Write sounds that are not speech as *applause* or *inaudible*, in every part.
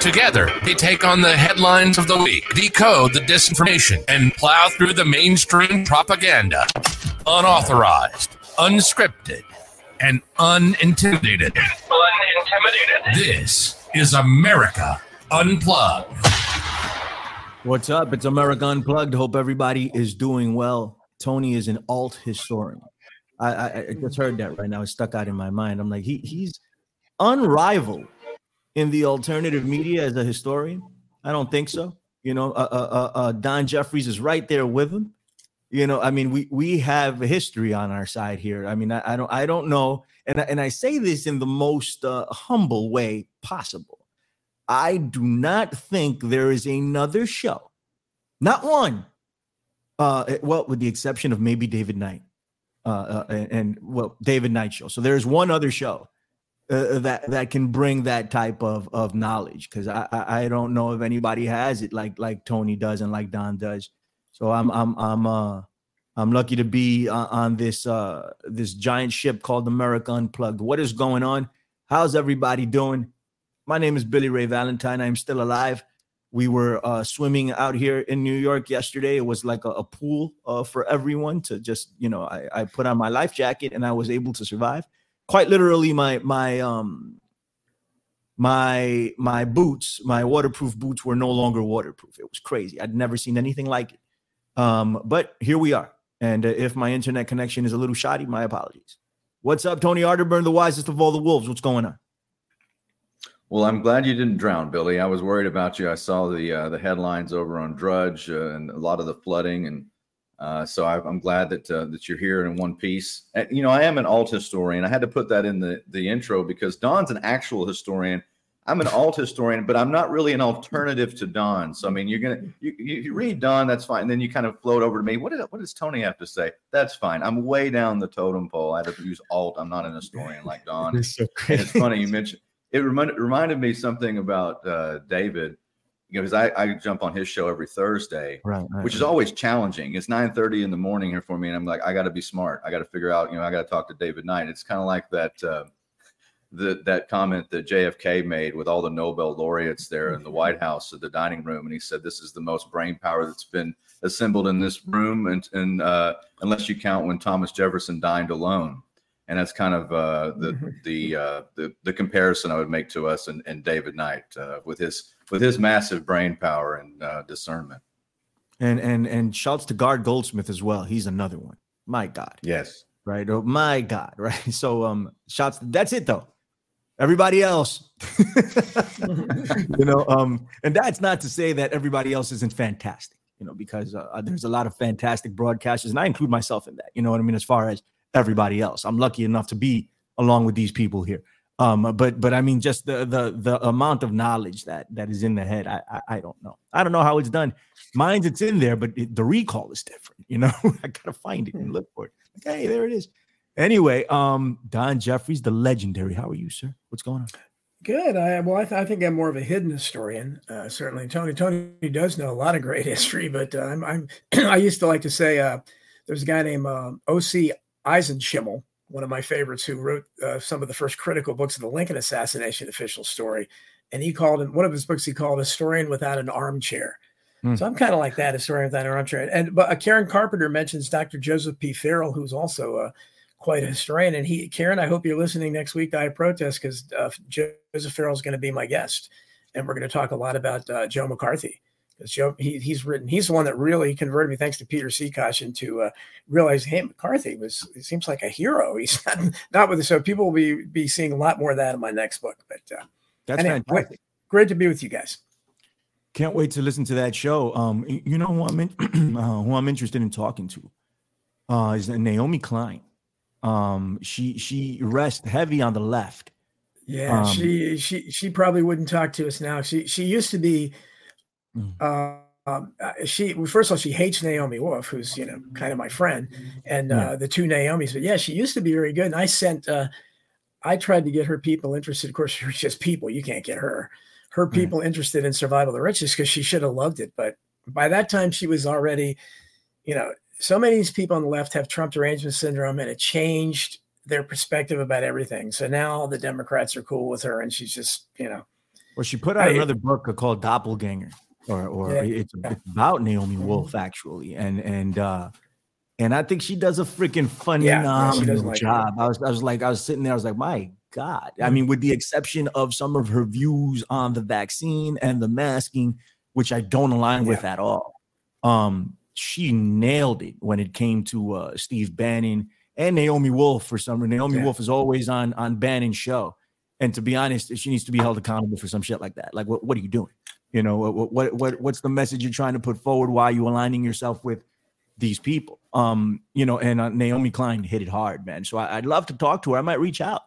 Together, they take on the headlines of the week, decode the disinformation, and plow through the mainstream propaganda. Unauthorized, unscripted, and unintimidated. Unintimidated. This is America Unplugged. What's up? It's America Unplugged. Hope everybody is doing well. Tony is an alt historian. I, I, I just heard that right now. It's stuck out in my mind. I'm like, he he's unrivaled in the alternative media as a historian? I don't think so. You know, uh, uh, uh, uh, Don Jeffries is right there with him. You know, I mean, we we have history on our side here. I mean, I, I don't I don't know, and and I say this in the most uh, humble way possible. I do not think there is another show, not one. Uh, eh, well, with the exception of maybe David Knight, and, and well, David Knight show. So there's one other show uh, uh, that that can bring that type of of knowledge because I, I, don't know if anybody has it like like Tony does and like Don does. So I'm I'm I'm uh I'm lucky to be on, on this uh this giant ship called America Unplugged. What is going on? How's everybody doing? My name is Billy Ray Valentine. I'm still alive. We were uh, swimming out here in New York yesterday. It was like a, a pool uh, for everyone to just, you know, I, I put on my life jacket and I was able to survive quite literally my my um my my boots, my waterproof boots were no longer waterproof. It was crazy. I'd never seen anything like it. Um, but here we are. And uh, if my internet connection is a little shoddy, my apologies. What's up, Tony Arterburn, the wisest of all the wolves? What's going on? Well, I'm glad you didn't drown, Billy. I was worried about you. I saw the uh, the headlines over on Drudge uh, and a lot of the flooding and uh, so I, am glad that uh, that you're here in one piece. And, you know, I am an alt historian. I had to put that in the the intro because Don's an actual historian. I'm an alt historian, but I'm not really an alternative to Don. So I mean, you're gonna you, you read Don, that's fine. And then you kind of float over to me. What did what does Tony have to say? That's fine. I'm way down the totem pole. I had to use alt. I'm not an historian like *laughs* Don. It's, so it's funny you mentioned it. Reminded reminded me something about uh, David because I, I jump on his show every Thursday, right, right which is always challenging. It's 9 30 in the morning here for me. And I'm like, I got to be smart. I got to figure out, you know, I got to talk to David Knight. It's kind of like that, uh, the, that comment that JFK made with all the Nobel laureates there in the White House at the dining room. And he said, this is the most brain power that's been assembled in this room. And, and uh, unless you count when Thomas Jefferson dined alone. And that's kind of uh, the, *laughs* the, uh, the, the comparison I would make to us and, and David Knight uh, with his, with his massive brain power and uh, discernment. And and and shouts to Gard Goldsmith as well. He's another one. My God. Yes. Right. Oh my God. *laughs* Right. So um, shouts. That's it though. Everybody else, *laughs* you know, um, and that's not to say that everybody else isn't fantastic, you know, because uh, there's a lot of fantastic broadcasters, and I include myself in that. You know what I mean? As far as everybody else, I'm lucky enough to be along with these people here. Um, but but I mean, just the the the amount of knowledge that that is in the head, I I, I don't know. I don't know how it's done. Mine's it's in there, but it, the recall is different. You know, *laughs* I gotta find it and hmm. look for it. Like, hey, there it is. Anyway, um, Don Jeffries, the legendary. How are you, sir? What's going on? Good. I well, I, th- I think I'm more of a hidden historian. Uh, certainly, Tony. Tony does know a lot of great *laughs* history, but uh, I'm, I'm *clears throat* I used to like to say uh, there's a guy named uh, O.C. Eisenschiml one of my favorites, who wrote uh, some of the first critical books of the Lincoln assassination official story. And he called it one of his books, he called A Historian Without an Armchair. Mm. So I'm kind of like that, historian without an armchair. And but uh, Karen Carpenter mentions Dr. Joseph P. Farrell, who's also uh, quite a historian. And he, Karen, I hope you're listening next week to I Protest because uh, Joseph Farrell is going to be my guest, and we're going to talk a lot about uh, Joe McCarthy because he, he's written he's the one that really converted me thanks to Peter Seacosh into uh, realize hey McCarthy was it seems like a hero. *laughs* He's not, not with us. So people will be be seeing a lot more of that in my next book. But uh, that's anyway, fantastic. Great, great to be with you guys. Can't wait to listen to that show. Um, you know who I'm in, *clears throat* uh, who I'm interested in talking to uh, is Naomi Klein. Um, she she rests heavy on the left. Yeah, um, she she she probably wouldn't talk to us now. She she used to be Mm. um, uh, she first of all she hates Naomi Wolf, who's you know kind of my friend, and uh, the two Naomis. But yeah, she used to be very good. And I sent, uh, I tried to get her people interested. Of course, *laughs* she's just people. You can't get her. Her people right. interested in survival of the richest because she should have loved it. But by that time, she was already, you know, so many of these people on the left have Trump derangement syndrome, and it changed their perspective about everything. So now the Democrats are cool with her, and she's just, you know. Well, she put out I, another book called Doppelganger or or yeah. it's, it's, about Naomi mm-hmm. Wolf actually, and and uh and I think she does a freaking phenomenal yeah, like job. I was I was like I was sitting there, I was like, my God. I mm-hmm. mean, with the exception of some of her views on the vaccine and the masking, which I don't align yeah. with at all. Um, she nailed it when it came to uh Steve Bannon and Naomi Wolf for some reason. Naomi yeah. Wolf is always on on Bannon's show. And to be honest, she needs to be held accountable for some shit like that. Like, what, what are you doing? You know, what, what what what's the message you're trying to put forward? Why are you aligning yourself with these people? Um, you know, and uh, Naomi Klein hit it hard, man. So I, would love to talk to her. I might reach out.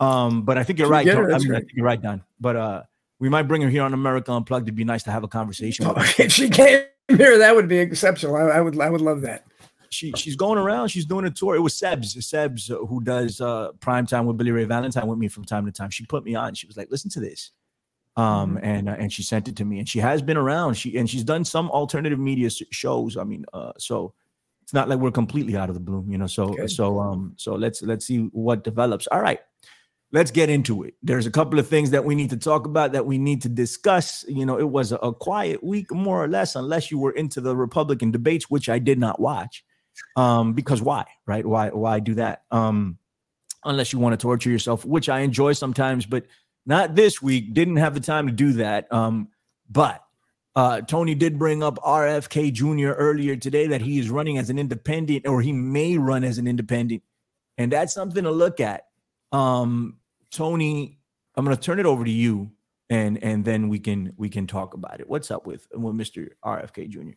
Um, but I think you're right. Her, I, mean, I think you're right, Don. But uh, we might bring her here on America Unplugged. It'd be nice to have a conversation. Oh, *laughs* if she came here, that would be exceptional. I, I, would I would love that. She she's going around. She's doing a tour. It was Sebs, Sebs, who does uh, prime time with Billy Ray Valentine with me from time to time. She put me on. She was like, "Listen to this." Um, mm-hmm. and uh, and she sent it to me, and she has been around. She and she's done some alternative media shows. I mean, uh, so it's not like we're completely out of the bloom, you know. So Good. so um so let's let's see what develops. All right, let's get into it. There's a couple of things that we need to talk about that we need to discuss. You know, it was a, a quiet week, more or less, unless you were into the Republican debates, which I did not watch. Um, because why, right? Why why do that? Um, unless you want to torture yourself, which I enjoy sometimes, but not this week. Didn't have the time to do that. Um, but uh, Tony did bring up RFK Jr. earlier today that he is running as an independent, or he may run as an independent, and that's something to look at. Um, Tony, I'm going to turn it over to you, and and then we can we can talk about it. What's up with with Mr. RFK Jr.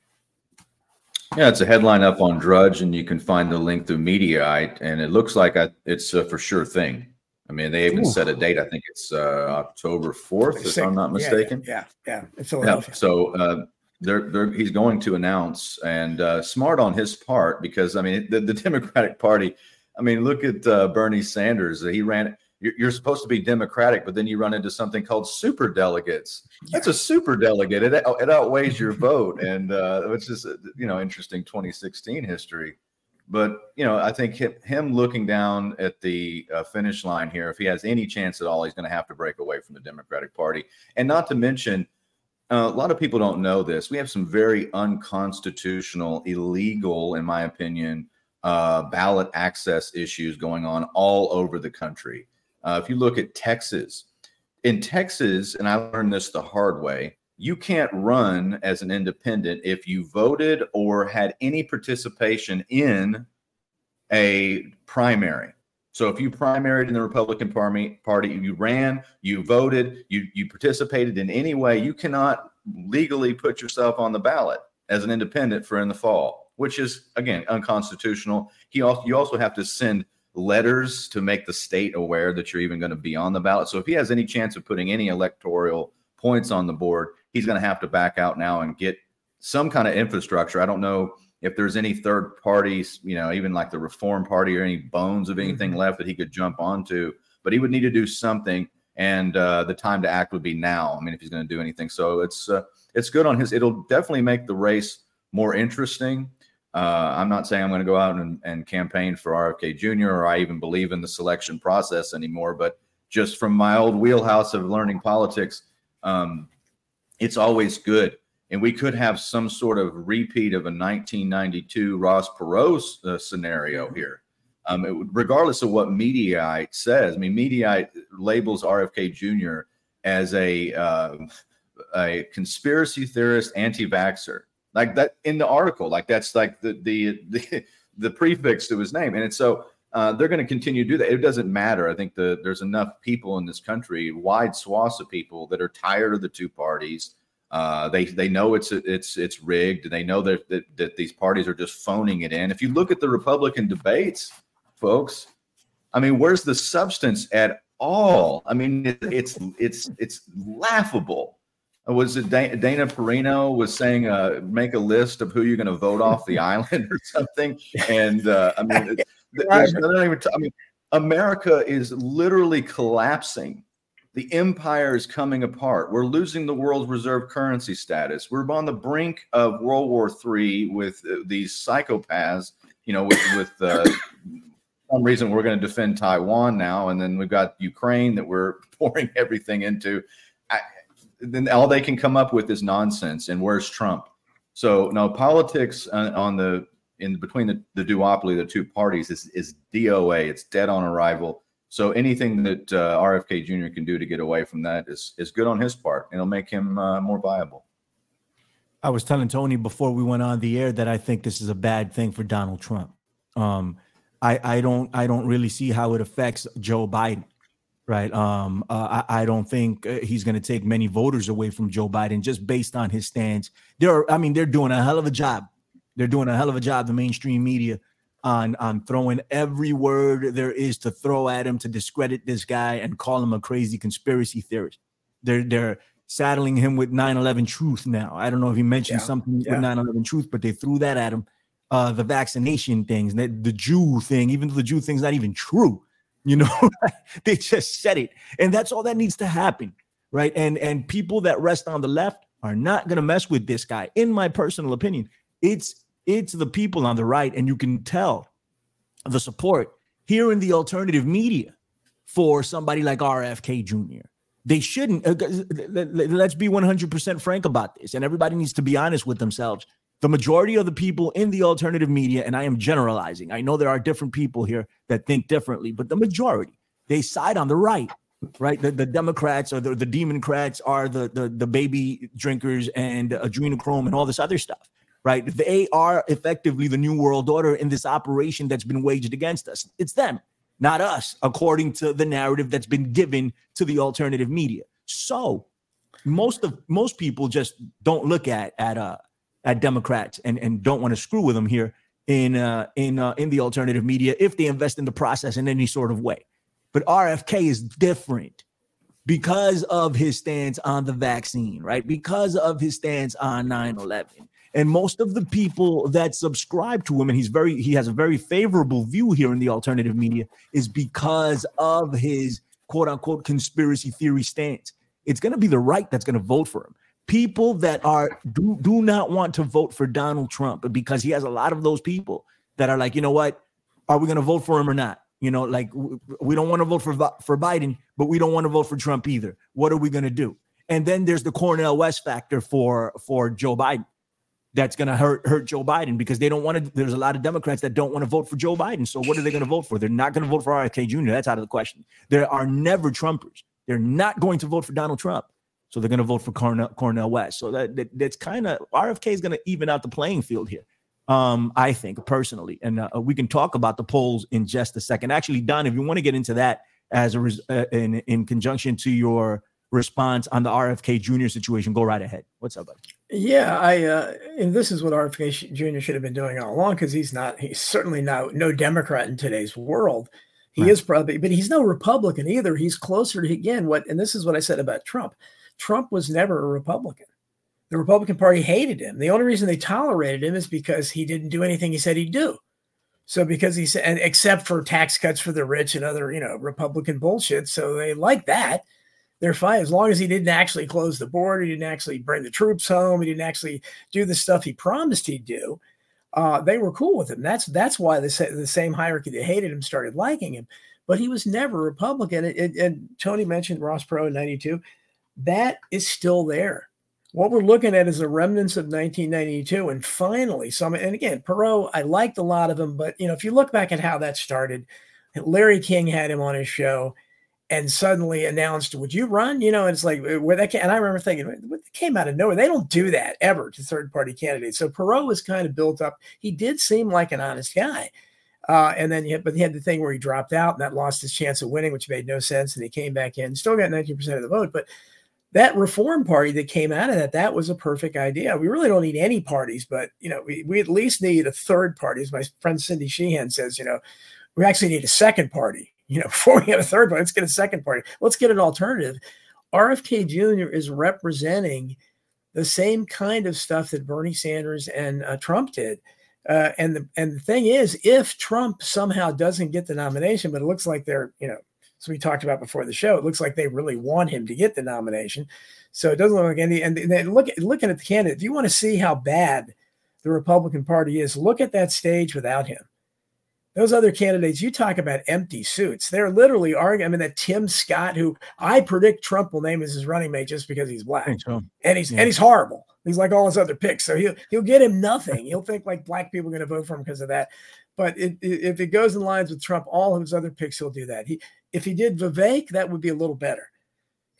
Yeah, it's a headline up on Drudge, and you can find the link through Mediaite, and it looks like a, it's a for sure thing. I mean, they even Ooh. set a date. I think it's uh, October fourth, if I'm not mistaken. Yeah, yeah, yeah. Yeah. So uh, they're, they're, he's going to announce, and uh, smart on his part because I mean, the, the *laughs* Democratic Party. I mean, look at uh, Bernie Sanders. He ran. You're, you're supposed to be Democratic, but then you run into something called super delegates. That's a super delegate. It, it outweighs your vote, and uh, it's just you know interesting 2016 history. But you know, I think him, looking down at the uh, finish line here, if he has any chance at all, he's going to have to break away from the Democratic Party. And not to mention, uh, a lot of people don't know this. We have some very unconstitutional, illegal, in my opinion, uh, ballot access issues going on all over the country. Uh, if you look at Texas, in Texas, and I learned this the hard way, you can't run as an independent if you voted or had any participation in a primary. So if you primaried in the Republican Party, party, you ran, you voted, you you participated in any way, you cannot legally put yourself on the ballot as an independent for in the fall, which is again unconstitutional. He also you also have to send letters to make the state aware that you're even going to be on the ballot. So if he has any chance of putting any electoral points on the board, he's going to have to back out now and get some kind of infrastructure. I don't know if there's any third parties, you know, even like the Reform Party or any bones of anything mm-hmm. left that he could jump onto, but he would need to do something. And uh, the time to act would be now. I mean, if he's going to do anything, so it's uh, it's good on his. It'll definitely make the race more interesting. Uh, I'm not saying I'm going to go out and, and campaign for RFK Jr. or I even believe in the selection process anymore, but just from my old wheelhouse of learning politics, um, it's always good. And we could have some sort of repeat of a 1992 Ross Perot uh, scenario here. Um, it, regardless of what Mediaite says, I mean, Mediaite labels RFK Jr. as a uh, a conspiracy theorist, anti-vaxxer, like that in the article. Like that's like the the the, *laughs* the prefix to his name, and it's so uh, they're going to continue to do that. It doesn't matter. I think the, there's enough people in this country, wide swaths of people that are tired of the two parties. Uh, they they know it's it's it's rigged. They know that, that that these parties are just phoning it in. If you look at the Republican debates, folks, I mean, where's the substance at all? I mean, it, it's it's it's laughable. Uh, was it Dana Perino was saying, uh, make a list of who you're going to vote off the *laughs* island or something. And uh, I mean, *laughs* even, I mean, America is literally collapsing. The empire is coming apart. We're losing the world's reserve currency status. We're on the brink of World War III with uh, these psychopaths. You know, with with uh, some reason we're going to defend Taiwan now, and then we've got Ukraine that we're *laughs* pouring everything into. Then all they can come up with is nonsense. And where's Trump? So no politics on, on the in between the, the duopoly, the two parties is is DOA. It's dead on arrival. So anything that uh, RFK Jr. can do to get away from that is is good on his part. It'll make him uh, more viable. I was telling Tony before we went on the air that I think this is a bad thing for Donald Trump. Um, I, I don't I don't really see how it affects Joe Biden, right? Um, uh, I, I don't think uh, he's going to take many voters away from Joe Biden just based on his stance. They're I mean they're doing a hell of a job. They're doing a hell of a job. The mainstream media on on throwing every word there is to throw at him to discredit this guy and call him a crazy conspiracy theorist. They're they're saddling him with 9/11 truth now. I don't know if he mentioned yeah, something yeah. with 9/11 truth, but they threw that at him uh, the vaccination things, the, the Jew thing, even though the Jew thing's not even true. You know, *laughs* they just said it, and that's all that needs to happen, right? And and people that rest on the left are not going to mess with this guy. In my personal opinion, it's it's the people on the right, and you can tell the support here in the alternative media for somebody like RFK Jr. They shouldn't. Uh, let's be 100% frank about this, and everybody needs to be honest with themselves the majority of the people in the alternative media, and I am generalizing, I know there are different people here that think differently, but the majority, they side on the right, right? The, the Democrats or the, the Democrats are the, the, the baby drinkers and adrenochrome and all this other stuff, right? They are effectively the new world order in this operation that's been waged against us. It's them, not us, according to the narrative that's been given to the alternative media. So most of most people just don't look at at uh at Democrats and, and don't want to screw with them here in uh, in uh, in the alternative media if they invest in the process in any sort of way. But RFK is different because of his stance on the vaccine, right? Because of his stance on 9/11. And most of the people that subscribe to him, and he's very he has a very favorable view here in the alternative media, is because of his quote unquote conspiracy theory stance. It's going to be the right that's going to vote for him people that are do, do not want to vote for Donald Trump because he has a lot of those people that are like, you know what, are we going to vote for him or not? You know, like we don't want to vote for for Biden, but we don't want to vote for Trump either. What are we going to do? And then there's the Cornel West factor for for Joe Biden. That's going to hurt hurt Joe Biden because they don't want to. There's a lot of Democrats that don't want to vote for Joe Biden. So what are they going to vote for? They're not going to vote for RFK Jr. That's out of the question. There are never Trumpers. They're not going to vote for Donald Trump. So they're going to vote for Cornel, Cornel West. So that, that that's kind of RFK is going to even out the playing field here. Um, I think personally, and uh, we can talk about the polls in just a second. Actually, Don, if you want to get into that as a res- uh, in in conjunction to your response on the RFK Jr. situation, go right ahead. What's up, buddy? Yeah, I uh, and this is what RFK Jr. should have been doing all along because he's not. He's certainly not no Democrat in today's world. He right. is probably, but he's no Republican either. He's closer to again what, and this is what I said about Trump. Trump was never a Republican. The Republican Party hated him. The only reason they tolerated him is because he didn't do anything he said he'd do. So because he said, except for tax cuts for the rich and other, you know, Republican bullshit. So they like that. They're fine as long as he didn't actually close the border, he didn't actually bring the troops home, he didn't actually do the stuff he promised he'd do. Uh, they were cool with him. That's that's why the, the same hierarchy that hated him started liking him. But he was never a Republican. And, and Tony mentioned Ross Perot in '92 that is still there. What we're looking at is the remnants of 1992. And finally, some, and again, Perot, I liked a lot of them, but you know, if you look back at how that started, Larry King had him on his show and suddenly announced, Would you run? You know, it's like where that came, and I remember thinking, it came out of nowhere. They don't do that ever to third party candidates. So Perot was kind of built up. He did seem like an honest guy. Uh, and then, he had, but he had the thing where he dropped out and that lost his chance of winning, which made no sense. And he came back in, still got 19% of the vote. But that reform party that came out of that, that was a perfect idea. We really don't need any parties, but you know, we, we at least need a third party. As my friend Cindy Sheehan says, you know, we actually need a second party. *laughs* You know, before we have a third party, let's get a second party. Let's get an alternative. RFK Jr. is representing the same kind of stuff that Bernie Sanders and uh, Trump did. Uh, and the and the thing is, if Trump somehow doesn't get the nomination, but it looks like they're, you know, as we talked about before the show, it looks like they really want him to get the nomination. So it doesn't look like any. And then look looking at the candidate, if you want to see how bad the Republican Party is, look at that stage without him. Those other candidates, you talk about empty suits. They're literally arguing. I mean, that Tim Scott, who I predict Trump will name as his running mate just because he's black, so. and he's yeah. and he's horrible. He's like all his other picks, so he'll he'll get him nothing. He'll think like black people are going to vote for him because of that. But it, it, if it goes in lines with Trump, all of his other picks, he'll do that. He if he did Vivek, that would be a little better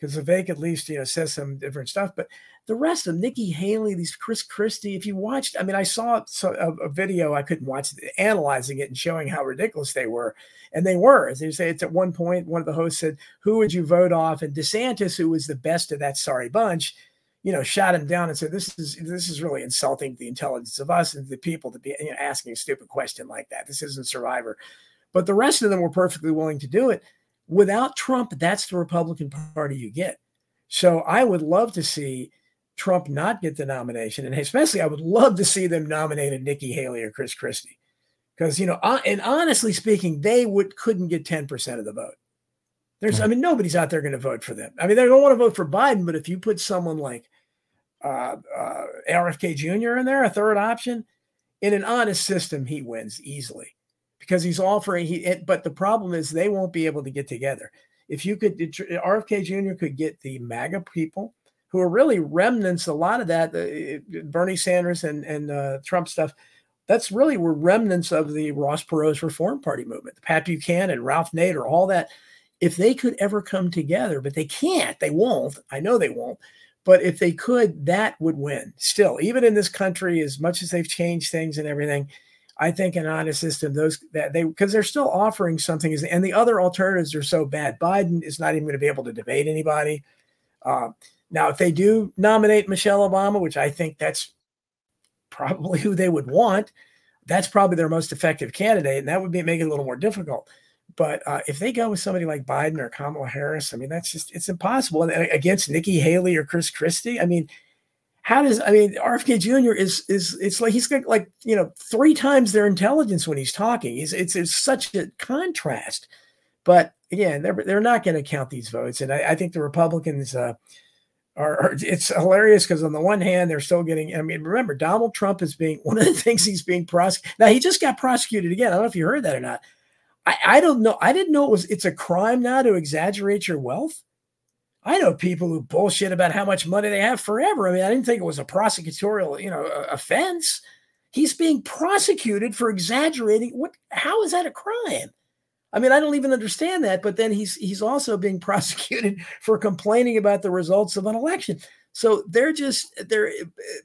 because Vivek at least you know says some different stuff. But the rest of Nikki Haley, these Chris Christie, if you watched, I mean, I saw a, a, video I couldn't watch analyzing it and showing how ridiculous they were, and they were. As they say, it's at one point one of the hosts said, "Who would you vote off?" And DeSantis, who was the best of that sorry bunch, you know, shot him down and said, "This is this is really insulting the intelligence of us and the people to be you know, asking a stupid question like that. This isn't Survivor." But the rest of them were perfectly willing to do it. Without Trump, that's the Republican Party you get. So I would love to see Trump not get the nomination, and especially I would love to see them nominated Nikki Haley or Chris Christie, because you know, and honestly speaking, they would couldn't get ten percent of the vote. There's, I mean, nobody's out there going to vote for them. I mean, they don't want to vote for Biden, but if you put someone like uh, uh, RFK Jr. in there, a third option, in an honest system, he wins easily because he's offering he it, but the problem is they won't be able to get together. If you could rfk jr could get the maga people who are really remnants a lot of that uh, bernie sanders and and uh, trump stuff that's really were remnants of the ross perot's reform party movement. Pat buchanan ralph nader all that. If they could ever come together but they can't they won't i know they won't but if they could that would win still. Even in this country as much as they've changed things and everything I think an honest system, those that they because they're still offering something, and the other alternatives are so bad. Biden is not even going to be able to debate anybody. Uh, now, if they do nominate Michelle Obama, which I think that's probably *laughs* who they would want, that's probably their most effective candidate, and that would be make it a little more difficult. But uh, if they go with somebody like Biden or Kamala Harris, I mean, that's just it's impossible. And against Nikki Haley or Chris Christie, I mean, how does I mean RFK Jr. is is it's like he's got like you know three times their intelligence when he's talking. He's, it's it's such a contrast. But again, they're they're not going to count these votes, and I, I think the Republicans uh, are, are. It's hilarious because on the one hand they're still getting. I mean, remember Donald Trump is being *laughs* one of the things he's being prosecuted. Now he just got prosecuted again. I don't know if you heard that or not. I, I don't know. I didn't know it was. It's a crime now to exaggerate your wealth. I know people who bullshit about how much money they have forever. I mean, I didn't think it was a prosecutorial, you know, offense. He's being prosecuted for exaggerating. What? How is that a crime? I mean, I don't even understand that. But then he's he's also being *laughs* prosecuted for complaining about the results of an election. So they're just they're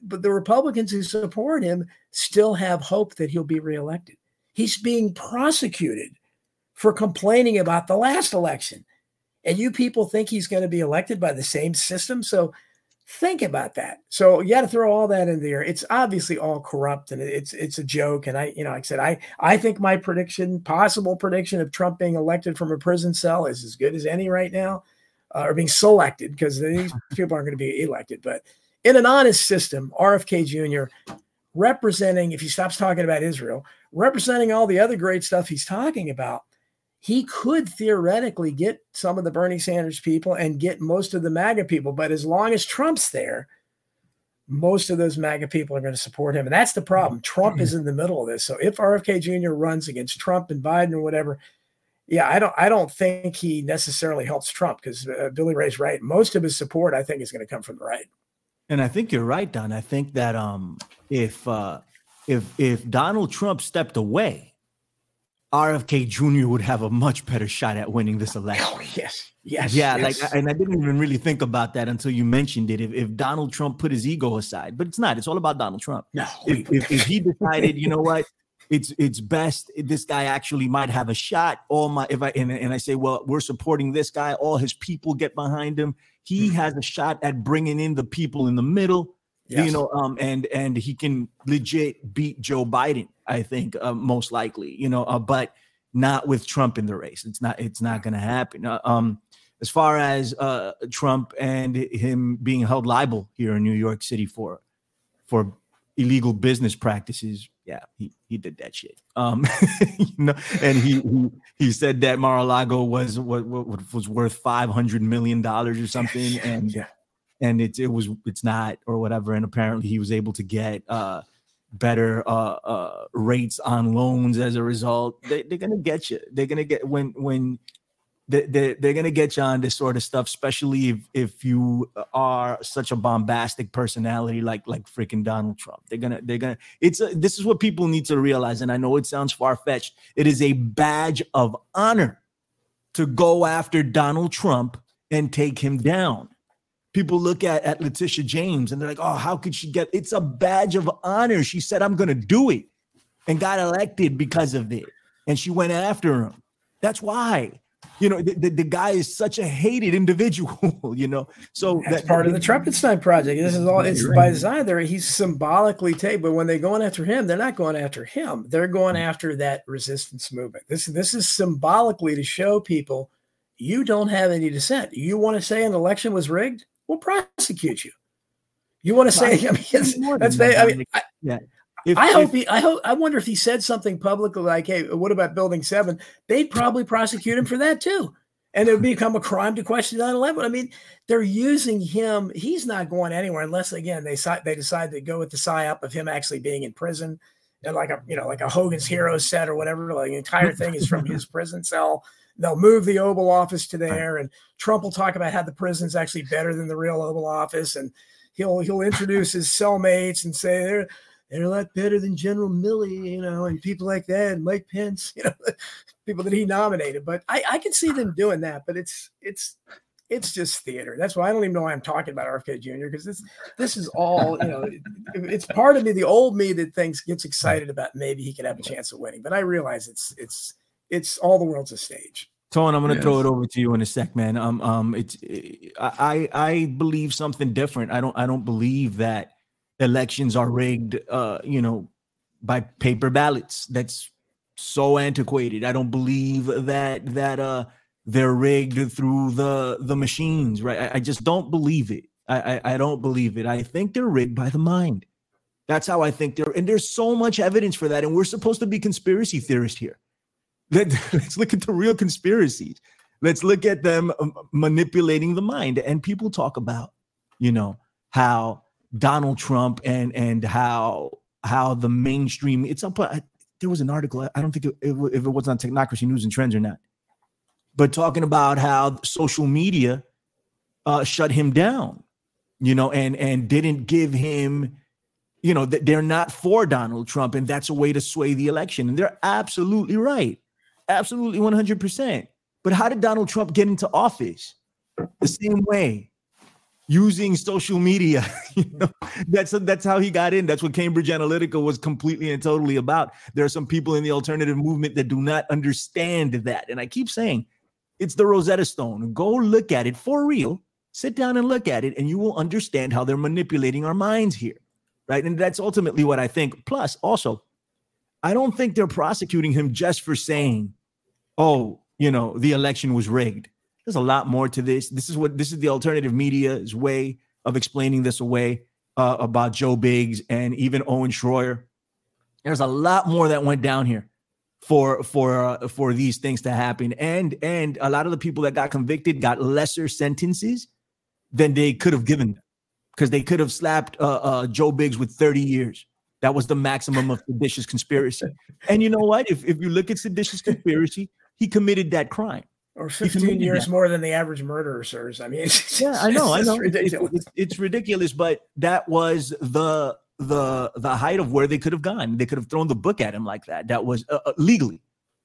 but the Republicans who support him still have hope that he'll be reelected. He's being prosecuted for complaining about the last election and you people think he's going to be elected by the same system. So think about that. So you got to throw all that in there. It's obviously all corrupt and it's it's a joke. And I, you know, like I said, I I think my prediction, possible prediction of Trump being elected from a prison cell is as good as any right now, uh, or being selected because these *laughs* people aren't going to be elected. But in an honest system, RFK Jr. representing, if he stops talking about Israel, representing all the other great stuff he's talking about he could theoretically get some of the Bernie Sanders people and get most of the MAGA people. But as long as Trump's there, most of those MAGA people are going to support him. And that's the problem. Trump is in the middle of this. So if RFK Jr. runs against Trump and Biden or whatever, yeah, I don't I don't think he necessarily helps Trump because uh, Billy Ray's right. Most of his support, I think, is going to come from the right. And I think you're right, Don. I think that um, if uh, if if Donald Trump stepped away, RFK Jr. would have a much better shot at winning this election. Oh, yes. Yes. Yeah. Yes. Like, and I didn't even really think about that until you mentioned it. If, if Donald Trump put his ego aside, but it's not, it's all about Donald Trump. No. If, if, if he decided, you know what, it's it's best this guy actually might have a shot. All my if I and, and I say, well, we're supporting this guy, all his people get behind him. He mm-hmm. has a shot at bringing in the people in the middle Yes. You know, um, and and he can legit beat Joe Biden. I think uh, most likely. You know, uh, but not with Trump in the race. It's not. It's not going to happen. Uh, um, as far as uh, Trump and him being held liable here in New York City for for illegal business practices, yeah, he, he did that shit. Um, *laughs* you know, and he, he he said that Mar-a-Lago was what, what was worth five hundred million dollars or something, and *laughs* yeah. And it it was it's not or whatever. And apparently he was able to get uh, better uh, uh, rates on loans as a result. They, they're gonna get you. They're gonna get when when they, they, they're to get you on this sort of stuff, especially if, if you are such a bombastic personality like like freaking Donald Trump. They're gonna they're gonna. It's a, this is what people need to realize, and I know it sounds far fetched. It is a badge of honor to go after Donald Trump and take him down. People look at at Letitia James and they're like, "Oh, how could she get?" It's a badge of honor. She said, "I'm going to do it," and got elected because of it, and she went after him. That's why you know, the, the, the, guy is such a hated individual, *laughs* you know. So that's that, part of the Trumpenstein project. This is all it's right. by design there. He's symbolically taken, but when they're going after him, they're not going after him. They're going mm. after that resistance movement. This this is symbolically to show people you don't have any dissent. You want to say an election was rigged? We'll prosecute you. You want to say, I mean, that's, I mean, I, yeah. If, I hope if, he. I hope. I wonder if he said something publicly like, "Hey, what about Building 7? They'd probably prosecute him for that too, and it would become a crime to question 9/11. I mean, they're using him. He's not going anywhere unless, again, they they decide to go with the psyop of him actually being in prison, and like a you know like a Hogan's Heroes set or whatever. Like the entire thing is from his *laughs* prison cell. They'll move the Oval Office to there, and Trump will talk about how the prison's actually better than the real Oval Office, and he'll he'll introduce his cellmates and say they're they're a lot better than General Milley, you know, and people like that, and Mike Pence, *laughs* you know, people that he nominated. But I, I can see them doing that, but it's it's it's just theater. That's why I don't even know why I'm talking about RFK Jr. because this this is all you know. It, it's part of me, the old me, that thinks gets excited about maybe he could have a chance of winning. But I realize it's it's it's all the world's a stage. Tone, I'm going to yes. throw it over to you in a sec, man. Um, um, it's I I believe something different. I don't I don't believe that elections are rigged, uh, you know, by paper ballots. That's so antiquated. I don't believe that that uh they're rigged through the the machines, right? I, I just don't believe it. I, I, I don't believe it. I think they're rigged by the mind. That's how I think they're, and there's so much evidence for that. And we're supposed to be conspiracy theorists here. Let, *laughs* let's look at the real conspiracies. Let's look at them um, manipulating the mind. And people talk about, you know, how Donald Trump and and how how the mainstream it's up. There was an article. I don't think it, if it was on Technocracy News and Trends or not, but talking about how social media uh, shut him down, you know, and and didn't give him, you know, that they're not for Donald Trump, and that's a way to sway the election. And they're absolutely right, absolutely one hundred percent. But how did Donald Trump get into office? The same way using social media. *laughs* you know, that's that's how he got in. That's what Cambridge Analytica was completely and totally about. There are some people in the alternative movement that do not understand that, and I keep saying it's the Rosetta Stone. Go look at it for real. Sit down and look at it, and you will understand how they're manipulating our minds here, right? And that's ultimately what I think. Plus, also, I don't think they're prosecuting him just for saying, "Oh, you know, the election was rigged." There's a lot more to this. This is what this is the alternative media's way of explaining this away uh, about Joe Biggs and even Owen Schroyer. There's a lot more that went down here for for uh, for these things to happen, and and a lot of the people that got convicted got lesser sentences than they could have given them because they could have slapped uh, uh, Joe Biggs with 30 years. That was the maximum of seditious conspiracy. And you know what? If if you look at seditious conspiracy, he committed that crime or 15 years that. more than the average murderer serves. I mean, *laughs* it's, yeah, I know, I know. Ridiculous. It's, it's, ridiculous, but that was the the the height of where they could have gone. They could have thrown the book at him like that. That was uh, uh, legally.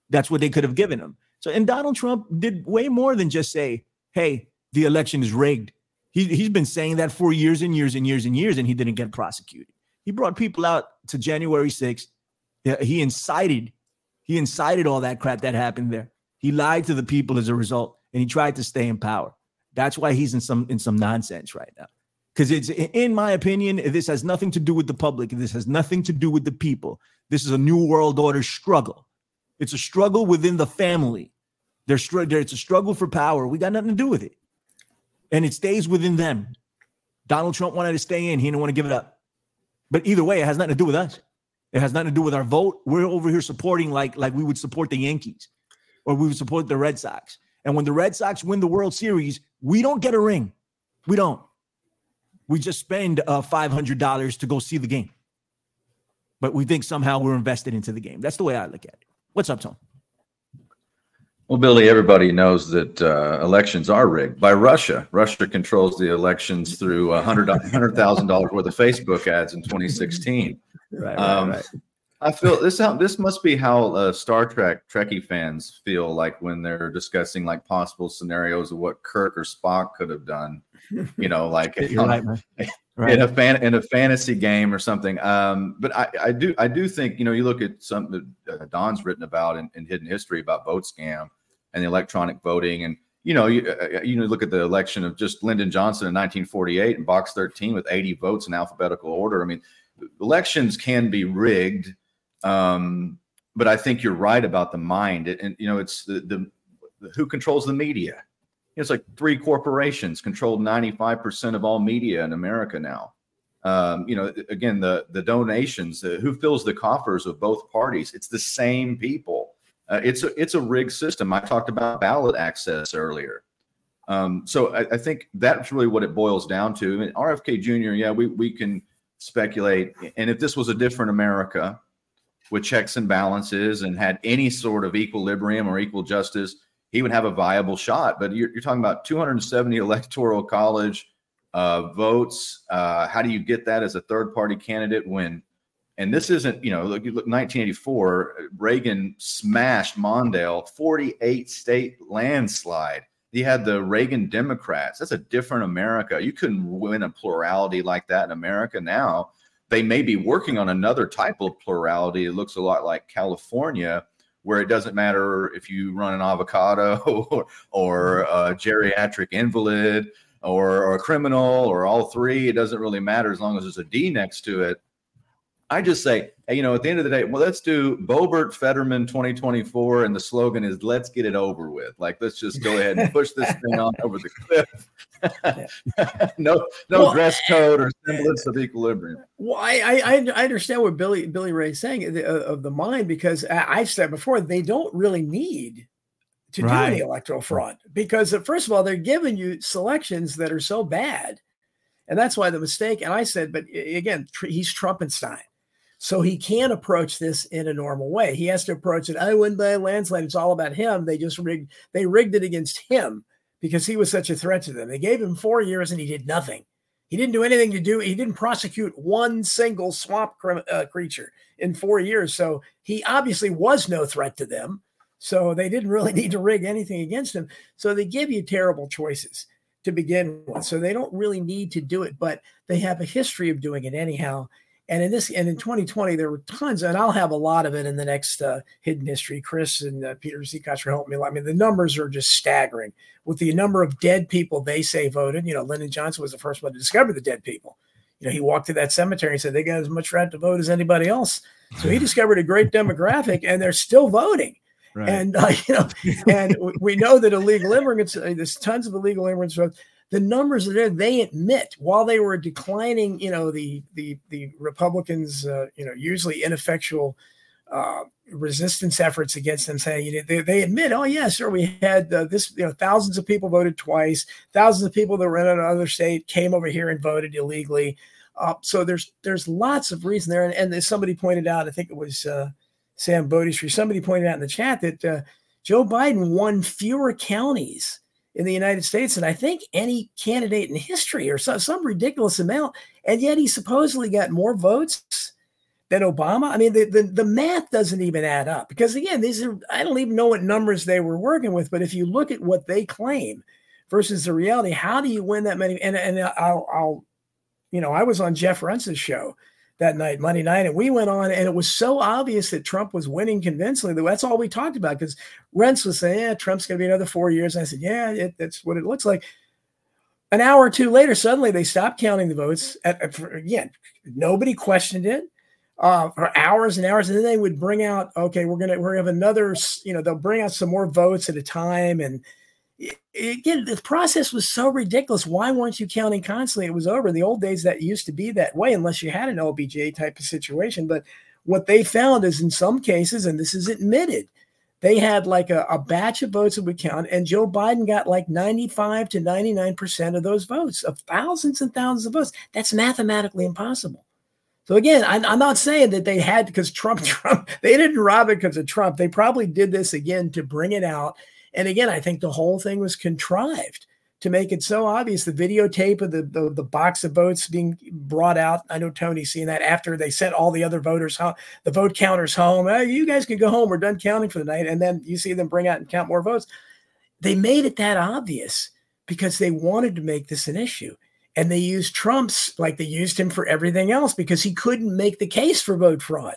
That's what they could have given him. So, and Donald Trump did way more than just say, "Hey, the election is rigged." He he's been saying that for years and years and years and years, and he didn't get prosecuted. He brought people out to January 6th. He incited, he incited all that crap that happened there. He lied to the people as a result, and he tried to stay in power. That's why he's in some in some nonsense right now. Because it's in my opinion, this has nothing to do with the public. This has nothing to do with the people. This is a new world order struggle. It's a struggle within the family. They're it's a struggle for power. We got nothing to do with it, and it stays within them. Donald Trump wanted to stay in; he didn't want to give it up. But either way, it has nothing to do with us. It has nothing to do with our vote. We're over here supporting like like we would support the Yankees, or we would support the Red Sox. And when the Red Sox win the World Series, we don't get a ring. We don't. We just spend uh, $500 to go see the game. But we think somehow we're invested into the game. That's the way I look at it. What's up, Tom? Well, Billy, everybody knows that uh, elections are rigged by Russia. Russia controls the elections through $100,000 $100, worth of Facebook ads in 2016. Right, um, right. I feel this how this must be how uh, Star Trek Trekkie fans feel like when they're discussing like possible scenarios of what Kirk or Spock could have done. You know, *laughs* like *laughs* in a fan in a fantasy game or something. Um, but I, I do I do think you know you look at something that uh, Don's written about in, in Hidden History about vote scam and the electronic voting and you know, you, uh, uh you know, look at the election of just Lyndon Johnson in 1948 and box 13 with 80 votes in alphabetical order. I mean, elections can be rigged um, but I think you're right about the mind. And, you know, it's the, the, the who controls the media. It's like three corporations control 95% of all media in America now. Um, you know, again, the the donations, uh, who fills the coffers of both parties? It's the same people. Uh, it's a it's a rigged system. I talked about ballot access earlier. Um, so I, I, think that's really what it boils down to. I mean, RFK Jr. Yeah, we we can speculate, and if this was a different America, with checks and balances and had any sort of equilibrium or equal justice, he would have a viable shot. But you're, you're talking about 270 electoral college uh, votes. Uh, how do you get that as a third party candidate when? And this isn't, you know, look, look 1984, Reagan smashed Mondale, 48 state landslide. He had the Reagan Democrats. That's a different America. You couldn't win a plurality like that in America now they may be working on another type of plurality. It looks a lot like California, where it doesn't matter if you run an avocado *laughs* or, or a geriatric invalid or, or, a criminal or all three. It doesn't really matter as long as there's a D next to it. I just say, hey, you know, at the end of the day, well, let's do Boebert Fetterman 2024, and the slogan is "Let's get it over with." Like, let's just go ahead and push this thing on over the cliff. *laughs* no, no well, dress code or semblance of equilibrium. Well, I, I, I understand what Billy Billy Ray is saying uh, of the mind because I've said before they don't really need to right. do any electoral fraud because uh, first of all they're giving you selections that are so bad, and that's why the mistake. And I said, but again, he's Trumpenstein. So he can't approach this in a normal way. He has to approach it. I win by a landslide. It's all about him. They just rigged. They rigged it against him because he was such a threat to them. They gave him four years and he did nothing. He didn't do anything to do. He didn't prosecute one single swamp uh, creature in four years. So he obviously was no threat to them. So they didn't really need to rig anything against him. So they give you terrible choices to begin with. So they don't really need to do it, but they have a history of doing it anyhow. And in this, and in 2020, there were tons, and I'll have a lot of it in the next uh, hidden history. Chris and uh, Peter Zekash will help me. I mean, the numbers are just staggering with the number of dead people they say voted. You know, Lyndon Johnson was the first one to discover the dead people. You know, he walked to that cemetery and said they got as much right to vote as anybody else. So he discovered a great demographic, and they're still voting. Right. And uh, *laughs* you know, and we know that illegal immigrants. Uh, there's tons of illegal immigrants the numbers are there. They admit while they were declining, you know, the the the Republicans, uh, you know, usually ineffectual uh, resistance efforts against them, saying you know, they, they admit, oh yeah, sure, we had uh, this, you know, thousands of people voted twice, thousands of people that were in another state came over here and voted illegally. Uh, so there's there's lots of reason there, and, and somebody pointed out, I think it was uh, Sam Bodie, somebody pointed out in the chat that uh, Joe Biden won fewer counties in the United States and I think any candidate in history or some, some ridiculous amount. And yet he supposedly got more votes than Obama. I mean, the, the, the math doesn't even add up because, again, these are, I don't even know what numbers they were working with, but if you look at what they claim versus the reality, how do you win that many? And, and I'll, I'll, you know, I was on Jeff Rense's show that night, Monday night, and we went on, and it was so obvious that Trump was winning convincingly that's all we talked about because Rense was saying, "Yeah, Trump's going to be another four years." And I said, "Yeah, it, that's what it looks like." An hour or two later, suddenly they stopped counting the votes. At, at, again, nobody questioned it. uh, for hours and hours, and then they would bring out, okay, we're gonna we're gonna have another, you know, they'll bring out some more votes at a time, and again, the process was so ridiculous. Why weren't you counting constantly? It was over. In the old days, that used to be that way, unless you had an LBJ type of situation. But what they found is in some cases, and this is admitted, they had like a, a batch of votes that would count, and Joe Biden got like 95 to 99% of those votes, of thousands and thousands of votes. That's mathematically impossible. So again, I, I'm not saying that they had because Trump, *laughs* Trump, they didn't rob it because of Trump. They probably did this again to bring it out and again, I think the whole thing was contrived to make it so obvious. The videotape of the, the, the box of votes being brought out. I know Tony's seen that after they sent all the other voters home, the vote counters home. Hey, you guys can go home. We're done counting for the night. And then you see them bring out and count more votes. They made it that obvious because they wanted to make this an issue. And they used Trump's like they used him for everything else because he couldn't make the case for vote fraud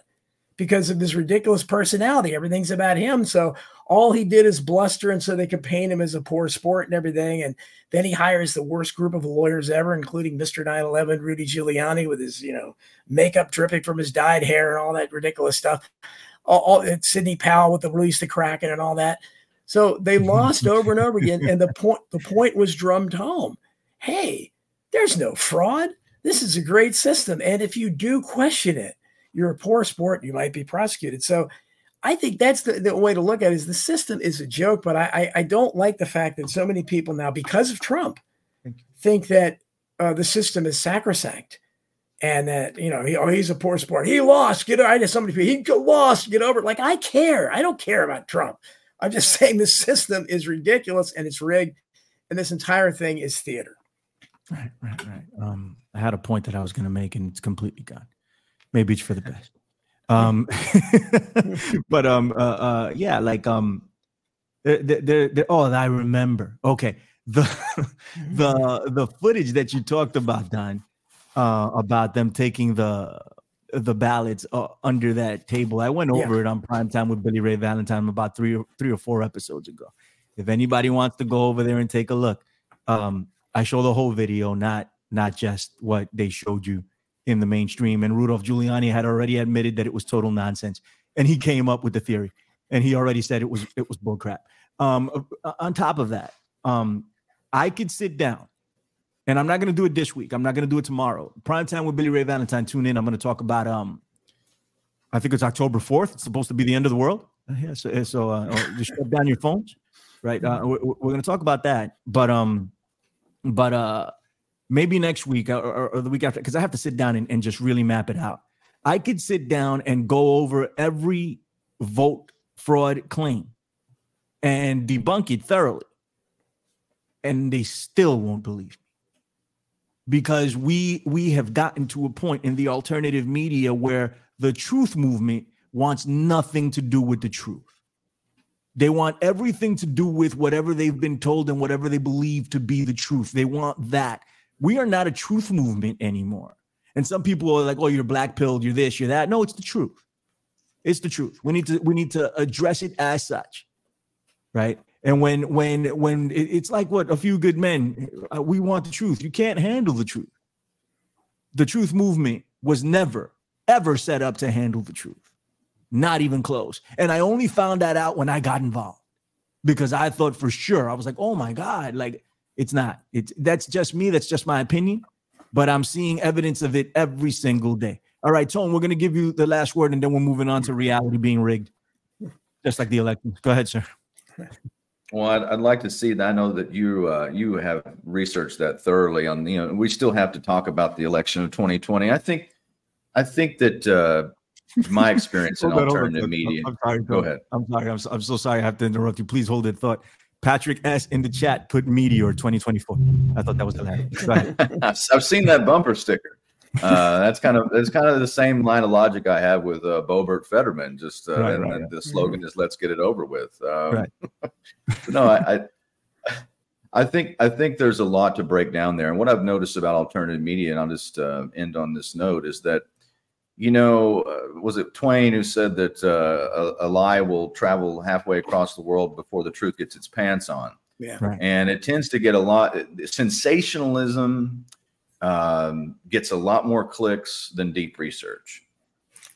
because of his ridiculous personality. Everything's about him. So all he did is bluster, and so they could paint him as a poor sport and everything. And then he hires the worst group of lawyers ever, including Mr. 9/11, Rudy Giuliani, with his you know makeup dripping from his dyed hair and all that ridiculous stuff. All, all Sidney Powell with the release the Kraken and all that. So they *laughs* lost over and over again. And the point the point was drummed home. Hey, there's no fraud. This is a great system. And if you do question it, you're a poor sport, you might be prosecuted. So I think that's the, the way to look at it is the system is a joke, but I, I, I don't like the fact that so many people now, because of Trump, think that uh, the system is sacrosanct and that you know he, oh he's a poor sport. He lost get I just somebody he lost get over it. Like I care. I don't care about Trump. I'm just saying the system is ridiculous and it's rigged and this entire thing is theater. Right right right. Um I had a point that I was going to make and it's completely gone. Maybe it's for the best. Um, *laughs* *laughs* but um, uh, uh, yeah, like um, the the the oh, I remember. Okay, the *laughs* the the footage that you talked about, Don, uh, about them taking the the ballots uh, under that table. I went over yeah. it on prime time with Billy Ray Valentine about three or three or four episodes ago. If anybody wants to go over there and take a look, um, I show the whole video, not not just what they showed you in the mainstream. And Rudolph Giuliani had already admitted that it was total nonsense, and he came up with the theory, and he already said it was it was bullcrap. Um, uh, on top of that, um, I could sit down, and I'm not going to do it this week. I'm not going to do it tomorrow. Prime time with Billy Ray Valentine. Tune in. I'm going to talk about um, I think it's October 4th. It's supposed to be the end of the world. Uh, yeah, so, so uh, oh, just shut down your phones, right? Uh, we're, we're going to talk about that, but um, but uh maybe next week or, or, the week after, because I have to sit down and, and just really map it out. I could sit down and go over every vote fraud claim and debunk it thoroughly. And they still won't believe me. Because we we have gotten to a point in the alternative media where the truth movement wants nothing to do with the truth. They want everything to do with whatever they've been told and whatever they believe to be the truth. They want that. We are not a truth movement anymore. And some people are like, "Oh, you're black pilled, you're this, you're that." No, it's the truth. It's the truth. We need to we need to address it as such, right? And when when when it's like what a few good men, uh, we want the truth. You can't handle the truth. The truth movement was never ever set up to handle the truth, not even close. And I only found that out when I got involved because I thought for sure I was like, "Oh my god!" Like it's not. It's that's just me. That's just my opinion. But I'm seeing evidence of it every single day. All right, Tone, we're going to give you the last word and then we're moving on to reality being rigged, just like the election. Go ahead, sir. Well, I'd, I'd like to see that. I know that you uh, you have researched that thoroughly. On you know, we still have to talk about the election of 2020. I think I think that uh, my experience in *laughs* alternative media. I'm sorry. Go ahead. I'm sorry. I'm so, I'm so sorry. I have to interrupt you. Please hold that thought. Patrick S in the chat put Meteor 2024. I thought that was hilarious. I've seen that bumper sticker. Uh, that's kind of that's kind of the same line of logic I have with uh, Boebert Fetterman. Just uh, right, and, right, the slogan is "Let's get it over with." Um, right. *laughs* no, I, I, I think I think there's a lot to break down there. And what I've noticed about alternative media, and I'll just uh, end on this note, is that you know, uh, was it Twain who said that uh, a, a, lie will travel halfway across the world before the truth gets its pants on? Yeah. Right. And it tends to get a lot, sensationalism um, gets a lot more clicks than deep research.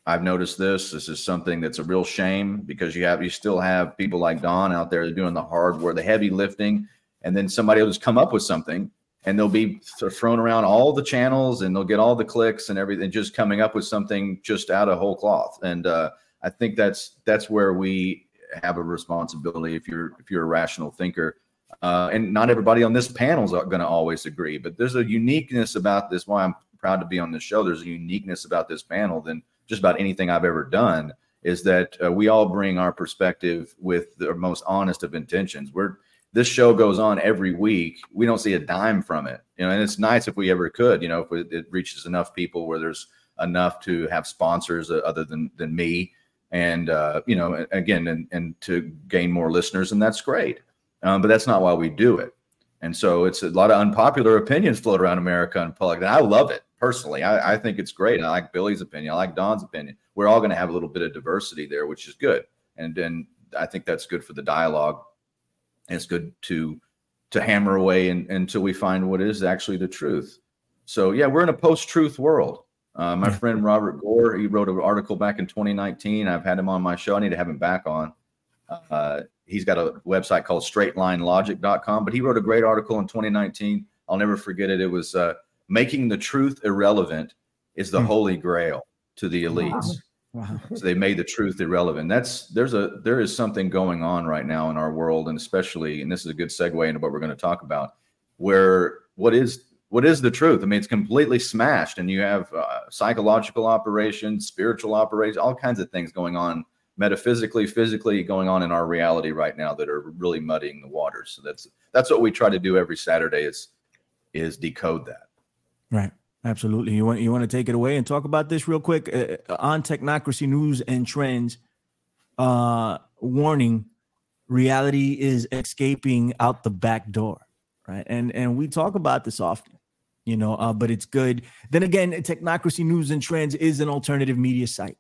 I've noticed this. This is something that's a real shame because you have you still have people like Don out there doing the hard work, the heavy lifting, and then somebody will just come up with something and they'll be thrown around all the channels and they'll get all the clicks and everything, just coming up with something just out of whole cloth. And uh, I think that's that's where we have a responsibility if you're if you're a rational thinker. Uh, and not everybody on this panel is going to always agree, but there's a uniqueness about this. Why I'm proud to be on this show. There's a uniqueness about this panel than just about anything I've ever done. Is that uh, we all bring our perspective with the most honest of intentions. We're this show goes on every week. We don't see a dime from it, you know, and it's nice if we ever could, you know, if it reaches enough people where there's enough to have sponsors uh, other than than me, and uh, you know, again, and and to gain more listeners, and that's great. Um, but that's not why we do it. And so it's a lot of unpopular opinions float around America and public. And I love it personally. I, I think it's great. I like Billy's opinion. I like Don's opinion. We're all going to have a little bit of diversity there, which is good. And then I think that's good for the dialogue. And it's good to to hammer away in, until we find what is actually the truth. So yeah, we're in a post-truth world. Uh, my friend Robert Gore, he wrote an article back in 2019. I've had him on my show. I need to have him back on. Uh, he's got a website called straightlinelogic.com, but he wrote a great article in 2019. I'll never forget it. It was uh, making the truth irrelevant is the mm. holy grail to the elites. Wow. Wow. *laughs* so they made the truth irrelevant. That's there's a there is something going on right now in our world, and especially, and this is a good segue into what we're going to talk about, where what is what is the truth? I mean, it's completely smashed, and you have uh, psychological operations, spiritual operations, all kinds of things going on metaphysically, physically going on in our reality right now that are really muddying the waters. So that's that's what we try to do every Saturday is is decode that. Right. Absolutely. You want you want to take it away and talk about this real quick uh, uh, on technocracy news and trends. Uh, warning: reality is escaping out the back door, right? And and we talk about this often, you know. Uh, but it's good. Then again, technocracy news and trends is an alternative media site.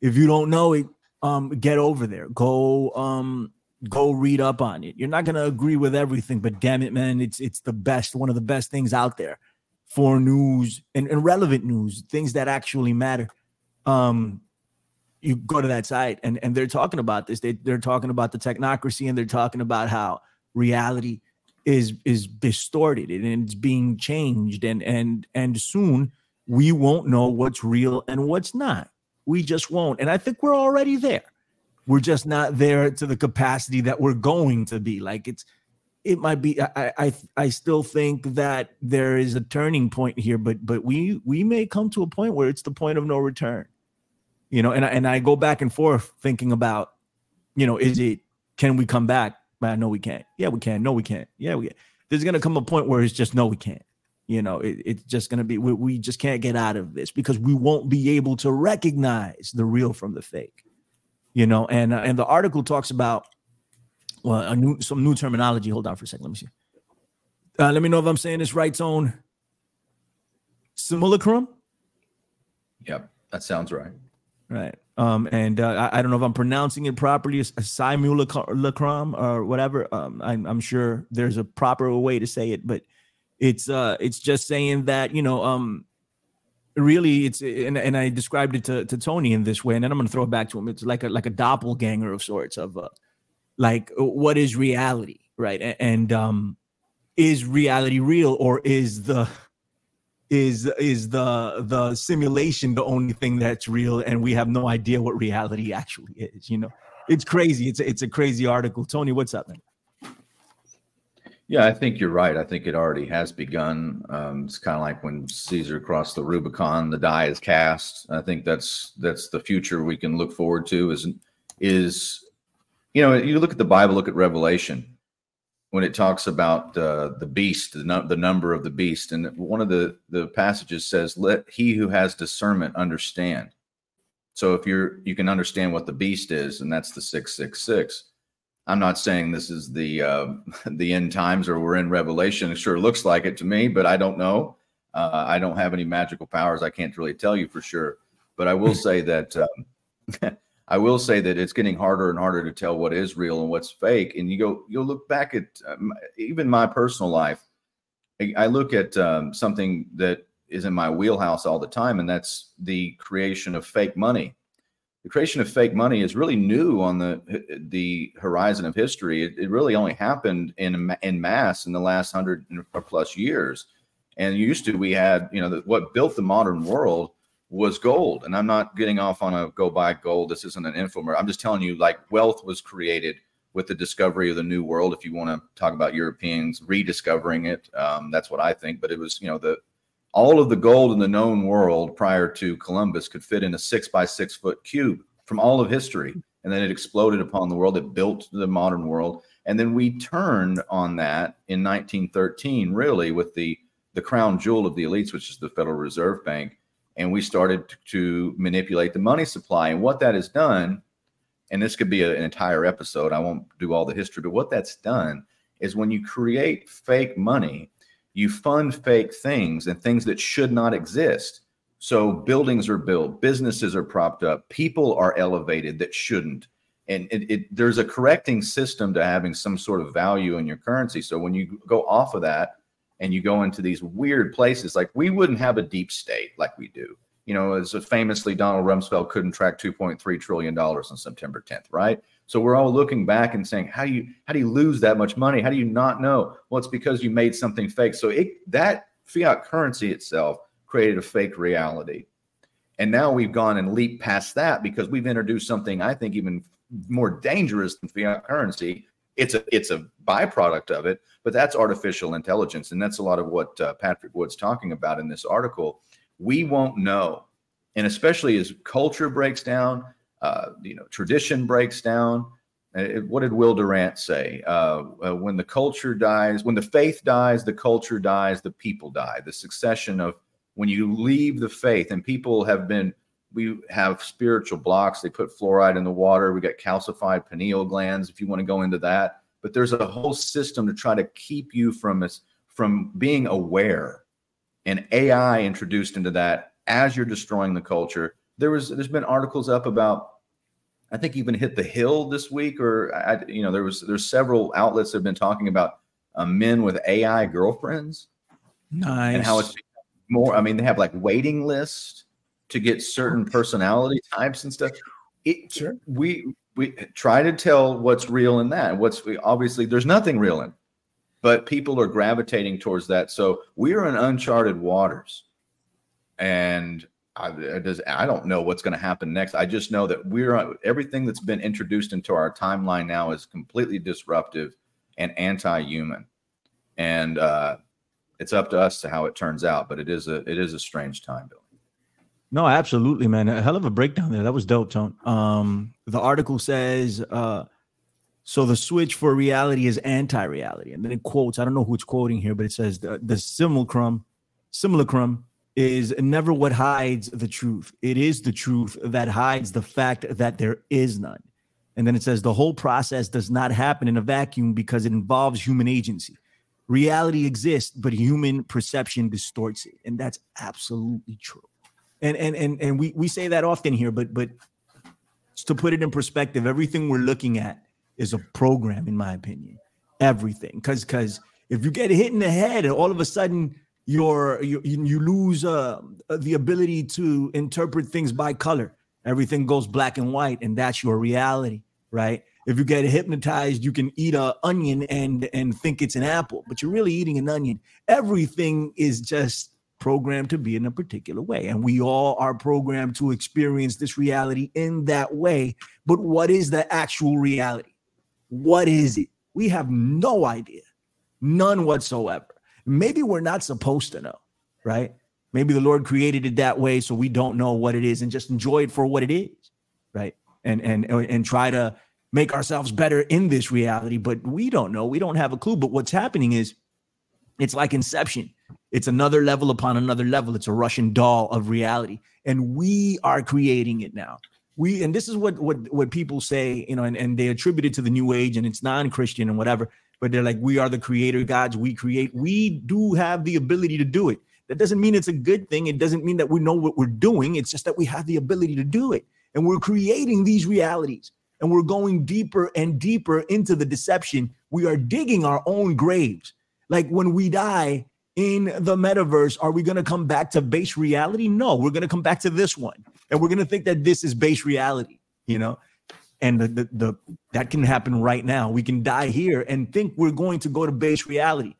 If you don't know it, um, get over there. Go um, go read up on it. You're not gonna agree with everything, but damn it, man, it's it's the best, one of the best things out there for news and, and relevant news, things that actually matter. Um, you go to that site and, and they're talking about this. They, they're talking about the technocracy and they're talking about how reality is is distorted and it's being changed and and and soon we won't know what's real and what's not. We just won't. And I think we're already there. We're just not there to the capacity that we're going to be. Like it's it might be I, I i still think that there is a turning point here but but we we may come to a point where it's the point of no return. You know and I, and I go back and forth thinking about you know is it can we come back? But no we can't. Yeah we can. No we can't. Yeah we can. there's gonna come a point where it's just no we can't. You know it, it's just gonna be we, we just can't get out of this because we won't be able to recognize the real from the fake. You know and uh, and the article talks about well, a new some new terminology. Hold on for a second. Let me see. Uh, let me know if I'm saying this right. Zone simulacrum. Yep, that sounds right. Right. Um, and uh, I, I, don't know if I'm pronouncing it properly, a simulacrum or whatever. Um, I'm, I'm sure there's a proper way to say it, but it's uh, it's just saying that you know, um, really, it's and, and I described it to, to Tony in this way, and then I'm gonna throw it back to him. It's like a like a doppelganger of sorts of uh, like what is reality right? And um is reality real or is the is is the the simulation the only thing that's real and we have no idea what reality actually is you know? It's crazy. It's a, it's a crazy article. Tony what's up man? Yeah i think you're right. I think it already has begun. Um, it's kind of like when caesar crossed the rubicon the die is cast. I think that's that's the future we can look forward to is is you know, you look at the Bible, look at Revelation, when it talks about uh, the beast, the, no, the number of the beast, and one of the the passages says, "Let he who has discernment understand." So if you're you can understand what the beast is, and that's the six six six. I'm not saying this is the uh, *laughs* the end times or we're in Revelation. It sure looks like it to me, but I don't know. Uh, I don't have any magical powers. I can't really tell you for sure. But I will *laughs* say that um, *laughs* I will say that it's getting harder and harder to tell what is real and what's fake. And you go, you'll look back at um, even my personal life. I, look at um, something that is in my wheelhouse all the time, and that's the creation of fake money the creation of fake money is really new on the the horizon of history. It, it really only happened in in mass in the last hundred or plus years. And used to we had you know the, what built the modern world was gold. And I'm not getting off on a go buy gold. This isn't an infomer. I'm just telling you like wealth was created with the discovery of the new world. If you want to talk about Europeans rediscovering it, um, that's what I think. But it was you know the all of the gold in the known world prior to Columbus could fit in a six by six foot cube from all of history. And then it exploded upon the world. It built the modern world. And then we turned on that in 1913, really, with the, the crown jewel of the elites, which is the Federal Reserve Bank. And we started to manipulate the money supply. And what that has done, and this could be a, an entire episode, I won't do all the history, but what that's done is when you create fake money, you fund fake things and things that should not exist. So buildings are built, businesses are propped up, people are elevated that shouldn't. And it, it, there's a correcting system to having some sort of value in your currency. So when you go off of that and you go into these weird places, like we wouldn't have a deep state like we do. You know, as famously Donald Rumsfeld couldn't track 2.3 trillion dollars on September 10th, right? So we're all looking back and saying, how do you how do you lose that much money? How do you not know? Well, it's because you made something fake. So it that fiat currency itself created a fake reality. And now we've gone and leaped past that because we've introduced something I think even more dangerous than fiat currency. It's a it's a byproduct of it, but that's artificial intelligence, and that's a lot of what uh, Patrick Wood's talking about in this article. We won't know, and especially as culture breaks down, uh, you know, tradition breaks down. Uh, what did Will Durant say? Uh, uh, when the culture dies, when the faith dies, the culture dies, the people die. The succession of when you leave the faith, and people have been, we have spiritual blocks. They put fluoride in the water. We got calcified pineal glands. If you want to go into that, but there's a whole system to try to keep you from from being aware, and AI introduced into that as you're destroying the culture. There was, there's been articles up about I think even hit the hill this week, or I, you know, there was there's several outlets that have been talking about uh, men with AI girlfriends, nice, and how it's more. I mean, they have like waiting lists to get certain personality types and stuff. It, sure. We we try to tell what's real in that. What's obviously there's nothing real in, but people are gravitating towards that. So we are in uncharted waters, and I, does, I don't know what's going to happen next. I just know that we're everything that's been introduced into our timeline now is completely disruptive and anti-human, and uh, it's up to us to how it turns out. But it is a it is a strange time, Bill. No, absolutely, man. A hell of a breakdown there. That was dope, Tone. Um, the article says, uh, so the switch for reality is anti-reality, and then it quotes. I don't know who it's quoting here, but it says the, the simulacrum, simulacrum is never what hides the truth. It is the truth that hides the fact that there is none. And then it says the whole process does not happen in a vacuum because it involves human agency. Reality exists, but human perception distorts it. And that's absolutely true. And and and and we we say that often here, but but to put it in perspective, everything we're looking at is a program, in my opinion. Everything. Because because if you get hit in the head and all of a sudden your you, you lose uh, the ability to interpret things by color everything goes black and white and that's your reality right if you get hypnotized you can eat a onion and and think it's an apple but you're really eating an onion everything is just programmed to be in a particular way and we all are programmed to experience this reality in that way but what is the actual reality what is it we have no idea none whatsoever maybe we're not supposed to know, right? Maybe the Lord created it that way so we don't know what it is and just enjoy it for what it is, right? And and and try to make ourselves better in this reality, but we don't know. We don't have a clue. But what's happening is it's like inception. It's another level upon another level. It's a Russian doll of reality. And we are creating it now. We and this is what what what people say, you know, and, and they attribute it to the new age and it's non-Christian and whatever but they're like, we are the creator gods, we create. We do have the ability to do it. That doesn't mean it's a good thing. It doesn't mean that we know what we're doing. It's just that we have the ability to do it. And we're creating these realities and we're going deeper and deeper into the deception. We are digging our own graves. Like when we die in the metaverse, are we going to come back to base reality? No, we're going to come back to this one. and we're gonna think that this is base reality, you know. And the, the, the that can happen right now. We can die here and think we're going to go to base reality.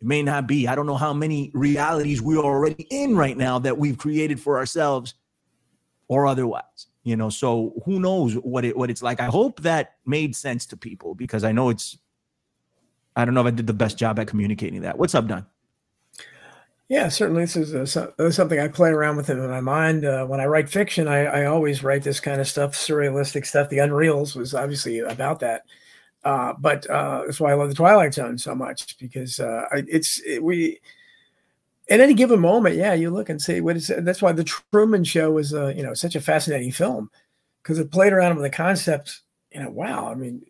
It may not be. I don't know how many realities we're already in right now that we've created for ourselves or otherwise. You know, so who knows what it what it's like. I hope that made sense to people because I know it's I don't know if I did the best job at communicating that. What's up, Don? Yeah, certainly. This is a, something I play around with in my mind. Uh, when I write fiction, I, I, always write this kind of stuff, surrealistic stuff. The Unreals was obviously about that. Uh, but uh, that's why I love the Twilight Zone so much because uh, it's it, we at any given moment, yeah, you look and see what is. That's why the Truman Show was, uh, you know, such a fascinating film because it played around with the concept. You know, wow. I mean,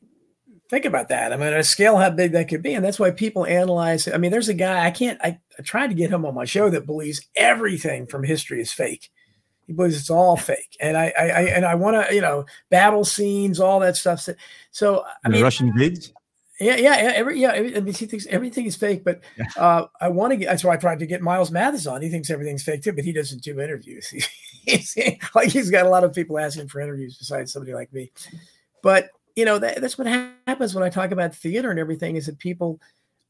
think about that. I mean, a scale how big that could be, and that's why people analyze. I mean, there's a guy I can't. I, I tried to get him on my show that believes everything from history is fake. He believes it's all fake, and I, I, I and I want to, you know, battle scenes, all that stuff. So, I mean, Russian vids. Yeah, yeah, yeah. Every yeah, I mean, he thinks everything is fake, but uh, I want to get. That's why I tried to get Miles Mathis on. He thinks everything's fake too, but he doesn't do interviews. *laughs* he's, like he's got a lot of people asking for interviews besides somebody like me. But you know that, that's what happens when I talk about theater and everything is that people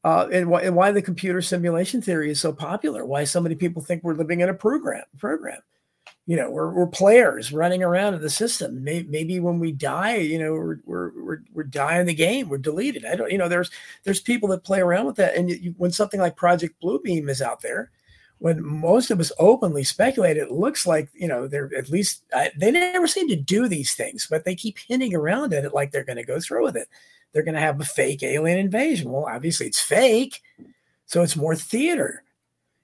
uh, and, why, and why the computer simulation theory is so popular. Why so many people think we're living in a program program. You know, we're, we're players running around in the system. Maybe, maybe when we die, you know, we're, we're, we're, we're dying the game. We're deleted. I don't, you know, there's there's people that play around with that. And you, when something like Project Bluebeam is out there, when most of us openly speculate, it looks like you know they're at least they never seem to do these things, but they keep hinting around at it like they're going to go through with it. They're going to have a fake alien invasion. Well, obviously it's fake, so it's more theater.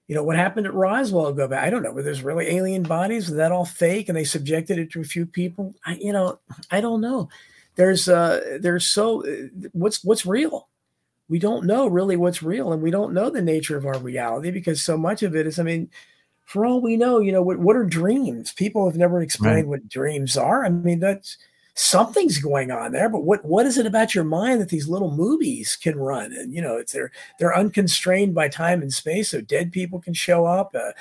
You know what happened at Roswell? Go back. I don't know. Were there's really alien bodies? Was that all fake? And they subjected it to a few people. I, you know, I don't know. There's uh, there's so uh, what's what's real we don't know really what's real and we don't know the nature of our reality because so much of it is i mean for all we know you know what, what are dreams? People have never explained right. what dreams are. I mean that's something's going on there but what what is it about your mind that these little movies can run? And you know it's they're they're unconstrained by time and space so dead people can show up uh,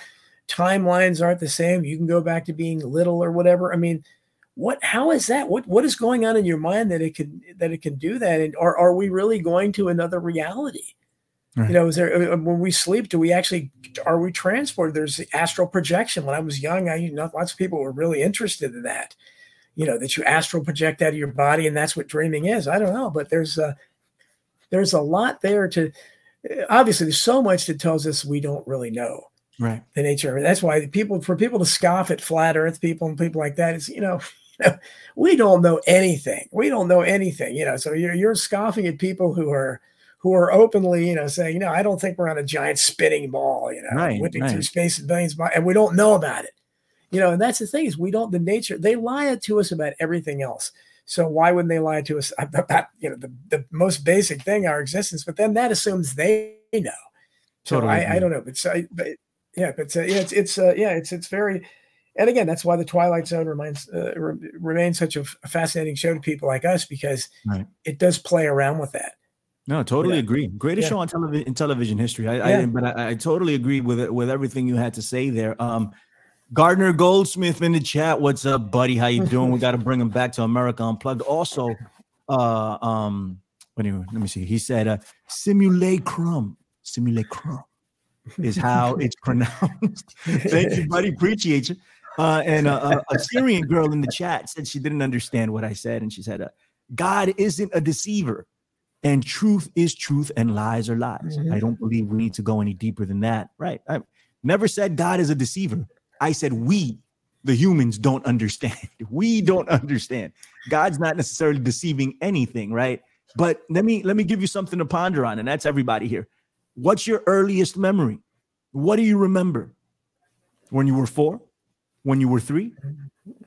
timelines aren't the same you can go back to being little or whatever. I mean what how is that? What what is going on in your mind that it can that it can do that? And are, are we really going to another reality? Right. you know is there uh, uh, when we sleep do we actually are we transported? There's the astral projection. When i was young i you know lots of people were really interested in that. You know that you astral project out of your body and that's what dreaming is. I don't know but there's a there's a lot there to obviously there's so much that tells us we don't really know right. the nature of it. That's why people for people to scoff at flat earth people and people like that is you know *laughs* we don't know anything. We don't know anything, you know. So you're you're scoffing at people who are who are openly, you know, saying, you know, I don't think we're on a giant spinning ball, you know, right, whipping right. through space and billions, and we don't know about it, you know. And that's the thing is we don't. The nature they lie to us about everything else. So why wouldn't they lie to us *laughs* about you know the, the most basic thing, our existence? But then that assumes they know. So totally I, I, don't know, but, so, but yeah, but uh, yeah, it's it's uh, yeah, it's it's very and again, that's why the Twilight Zone remains uh, re- remains such a, fascinating show to people like us because right. it does play around with that. No, totally yeah. agree. Greatest yeah. show on television in television history. I, yeah. I but I, I, totally agree with it with everything you had to say there. Um, Gardner Goldsmith in the chat. What's up, buddy? How you *laughs* doing? we got to bring him back to America Unplugged. Also, uh, um, anyway, let me see. He said, uh, simulacrum, simulacrum is how it's *laughs* pronounced. Thank you, buddy. Appreciate you. Uh, and uh, *laughs* a Syrian girl in the chat said she didn't understand what I said, and she said, uh, "God isn't a deceiver, and truth is truth, and lies are lies." Mm-hmm. I don't believe we need to go any deeper than that. Right? I never said God is a deceiver. I said we, the humans, don't understand. *laughs* We don't understand. God's not necessarily deceiving anything, right? But let me let me give you something to ponder on, and that's everybody here. What's your earliest memory? What do you remember? When you were four? When you were three?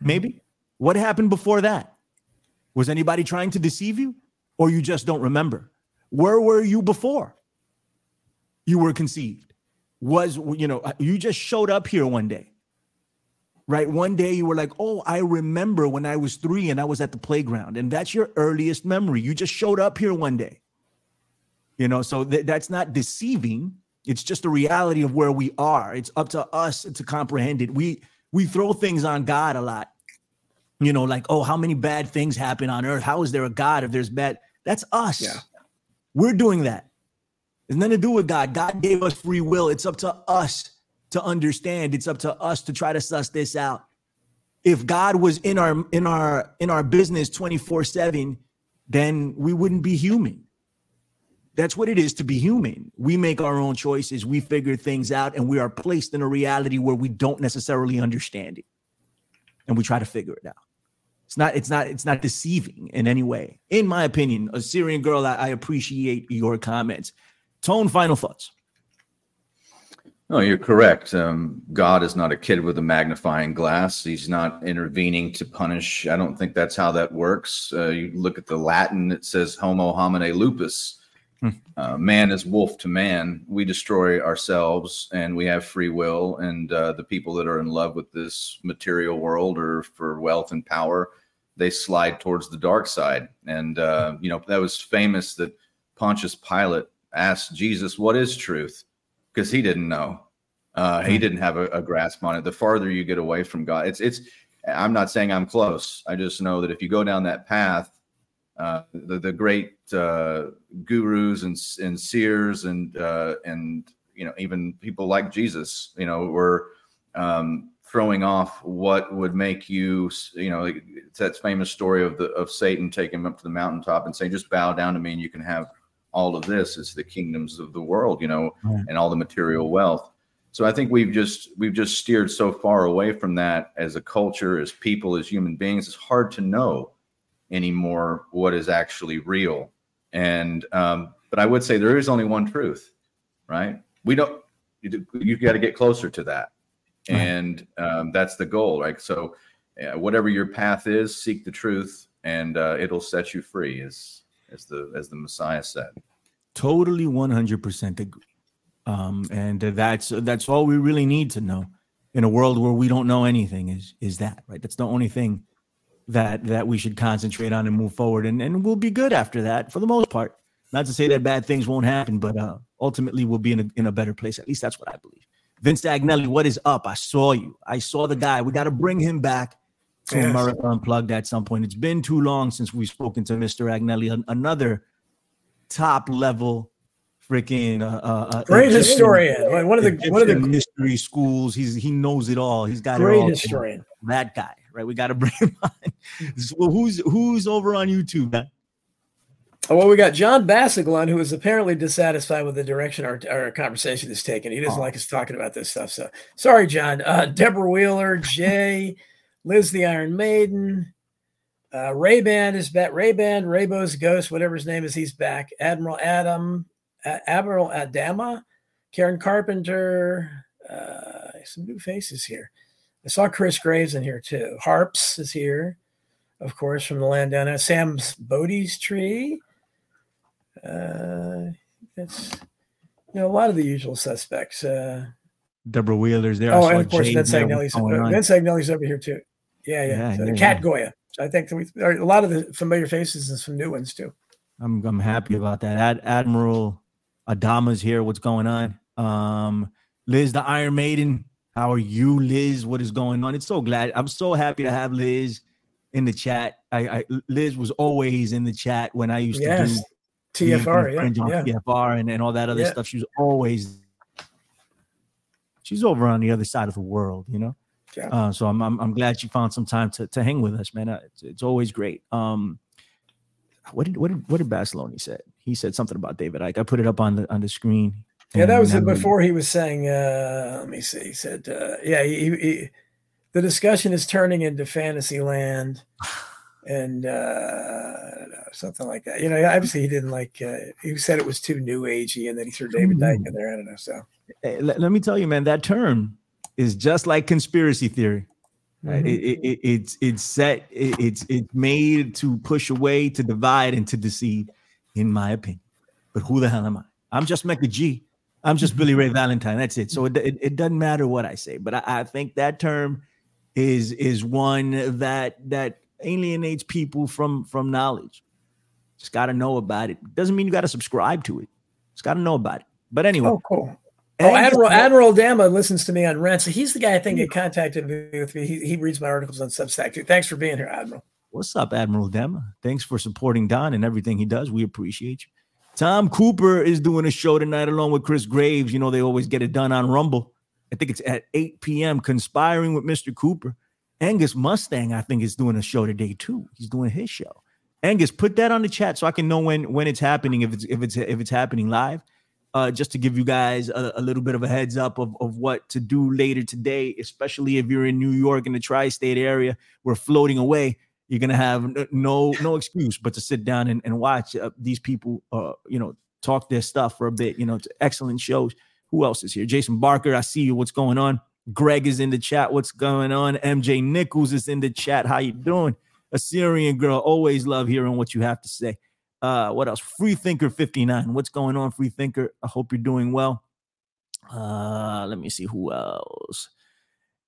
Maybe. What happened before that? Was anybody trying to deceive you or you just don't remember? Where were you before you were conceived? Was, you know, you just showed up here one day, right? One day you were like, oh, I remember when I was three and I was at the playground. And that's your earliest memory. You just showed up here one day. You know, so th- that's not deceiving. It's just the reality of where we are. It's up to us to comprehend it. We, we throw things on God a lot. You know, like, oh, how many bad things happen on earth? How is there a God if there's bad? That's us. Yeah. We're doing that. It's nothing to do with God. God gave us free will. It's up to us to understand. It's up to us to try to suss this out. If God was in our in our in our business 24/7, then we wouldn't be human. That's what it is to be human. We make our own choices, we figure things out, and we are placed in a reality where we don't necessarily understand it. And we try to figure it out. It's not, it's not, it's not deceiving in any way. In my opinion, a Syrian girl, I, I appreciate your comments. Tone, final thoughts. No, you're correct. Um, God is not a kid with a magnifying glass. He's not intervening to punish. I don't think that's how that works. Uh, you look at the Latin, it says homo homini lupus. Hmm. Uh, man is wolf to man. We destroy ourselves and we have free will. And uh, the people that are in love with this material world or for wealth and power, they slide towards the dark side. And, uh, you know, that was famous that Pontius Pilate asked Jesus, What is truth? Because he didn't know. Uh, he hmm. didn't have a, a grasp on it. The farther you get away from God, it's, it's, I'm not saying I'm close. I just know that if you go down that path, uh, the, the great uh, gurus and, and seers and uh, and you know even people like Jesus, you know, were um, throwing off what would make you, you know, it's that famous story of the of Satan taking him up to the mountaintop and saying, "Just bow down to me, and you can have all of this." It's the kingdoms of the world, you know, and all the material wealth. So I think we've just we've just steered so far away from that as a culture, as people, as human beings. It's hard to know anymore what is actually real. And um, but I would say there is only one truth, right? We don't. You, you got to get closer to that, right. and um, that's the goal, right? So, uh, whatever your path is, seek the truth, and uh, it'll set you free, as as the as the Messiah said. Totally, one hundred percent agree. Um, and that's that's all we really need to know in a world where we don't know anything. Is is that right? That's the only thing that that we should concentrate on and move forward. And, and we'll be good after that for the most part. Not to say that bad things won't happen but uh, ultimately we'll be in a, in a better place. At least that's what i believe. Vince agnelli what is up? I saw you. I saw the guy. We got to bring him back to yes. america unplugged at some point. It's been too long since we've spoken to mr agnelli. Another top level freaking uh, uh, uh great historian. Like one of the one of the mystery schools. He's he knows it all. He's got a great historian. That guy right? We got to *laughs* bring him on. who's who's over on YouTube, man? Oh, well, we got John Bassaglon, who is apparently dissatisfied with the direction our, our conversation is taking. He doesn't oh. like us talking about this stuff. So sorry, John. Uh, Deborah Wheeler, Jay, Liz the Iron Maiden, uh, Ray Band is back. Ray Band, Raybo's Ghost, whatever his name is, he's back. Admiral Adam, Admiral Adama, Karen Carpenter, uh, some new faces here. I saw Chris Graves in here too. Harps is here, of course, from the land down there. Sam's Bodie's tree. Uh, it's you know a lot of the usual suspects. Uh, Deborah Wheeler's there. Oh, and of course Vince Agnelli's uh, Vince Agnelli's over here too. Yeah, yeah. yeah, so yeah Cat. Goya. So I think we, a lot of the familiar faces and some new ones too. I'm I'm happy about that. Ad, Admiral Adama's here. What's going on? Um, Liz, the Iron Maiden how are you, Liz? What is going on? It's so glad. I'm so happy to have Liz in the chat. I, I Liz was always in the chat when I used yes. to do TFR, yeah, yeah. TFR and, and all that other yeah. stuff. She was always she's over on the other side of the world, you know. Yeah. Uh, so I'm, I'm I'm glad you found some time to to hang with us, man. Uh, it's, it's always great. Um, what did what did what did Barcelona said? He said something about David Icke. I put it up on the on the screen. Yeah, that was before he was saying. Uh, let me see. He said, uh, "Yeah, he, he, the discussion is turning into fantasy land, *sighs* and uh, something like that." You know, obviously he didn't like. Uh, he said it was too new agey, and then he threw David Icke in there. I don't know. So hey, let, let, me tell you, man, that term is just like conspiracy theory. Right? Mm-hmm. It, it, it's it's set. It, it's it's made to push away, to divide, and to deceive, in my opinion. But who the hell am I? I'm just Mecca G. I'm just Billy Ray *laughs* Valentine. That's it. So it, it, it doesn't matter what I say, but I, I, think that term is is one that that alienates people from from knowledge. Just got to know about it. Doesn't mean you got to subscribe to it. Just got to know about it. But anyway, oh, cool. Oh, Admiral Admiral Adama listens to me on Rense. So he's the guy I think that contacted me with me. He, he reads my articles on Substack too. Thanks for being here, Admiral. What's up, Admiral Adama? Thanks for supporting Don and everything he does. We appreciate you. Tom Cooper is doing a show tonight along with Chris Graves. You know, they always get it done on Rumble. I think it's at 8 p.m. Conspiring with Mr. Cooper. Angus Mustang, I think, is doing a show today too. He's doing his show. Angus, put that on the chat so I can know when when it's happening. If it's if it's if it's happening live, uh, just to give you guys a, a, little bit of a heads up of, of what to do later today, especially if you're in New York in the tri-state area. We're floating away. You're gonna have no no excuse but to sit down and, and watch uh, these people, uh, you know, talk their stuff for a bit. You know, excellent shows. Who else is here? Jason Barker, I see you. What's going on? Greg is in the chat. What's going on? MJ Nichols is in the chat. How you doing? Assyrian girl, always love hearing what you have to say. Uh, what else? Free Thinker 59. What's going on, Free Thinker? I hope you're doing well. Uh, let me see who else.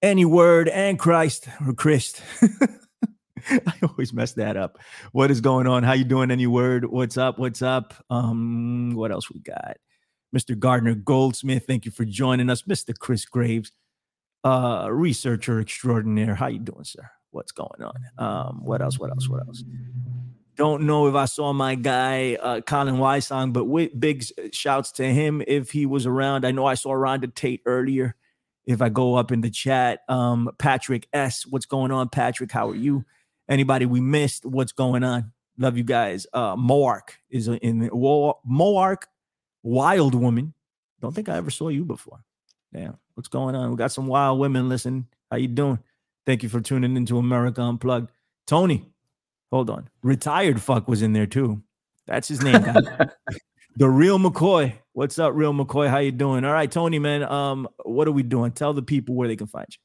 Any word and Christ or Christ. *laughs* *laughs* I always mess that up. What is going on? How you doing? Any word? What's up? What's up? Um, what else we got? Mr. Gardner Goldsmith, thank you for joining us. Mr. Chris Graves, uh, researcher extraordinaire. How you doing, sir? What's going on? Um, what else? What else? What else? Don't know if I saw my guy uh, Colin Wysong, but with big shouts to him if he was around. I know I saw Rhonda Tate earlier. If I go up in the chat, um, Patrick S, what's going on, Patrick? How are you? Anybody we missed? What's going on? Love you guys. Uh, Moark is in the Moark Wild Woman. Don't think I ever saw you before. Damn, what's going on? We got some wild women. Listen, how you doing? Thank you for tuning into America Unplugged. Tony, hold on. Retired fuck was in there too. That's his name. *laughs* the real McCoy. What's up, real McCoy? How you doing? All right, Tony, man. Um, what are we doing? Tell the people where they can find you.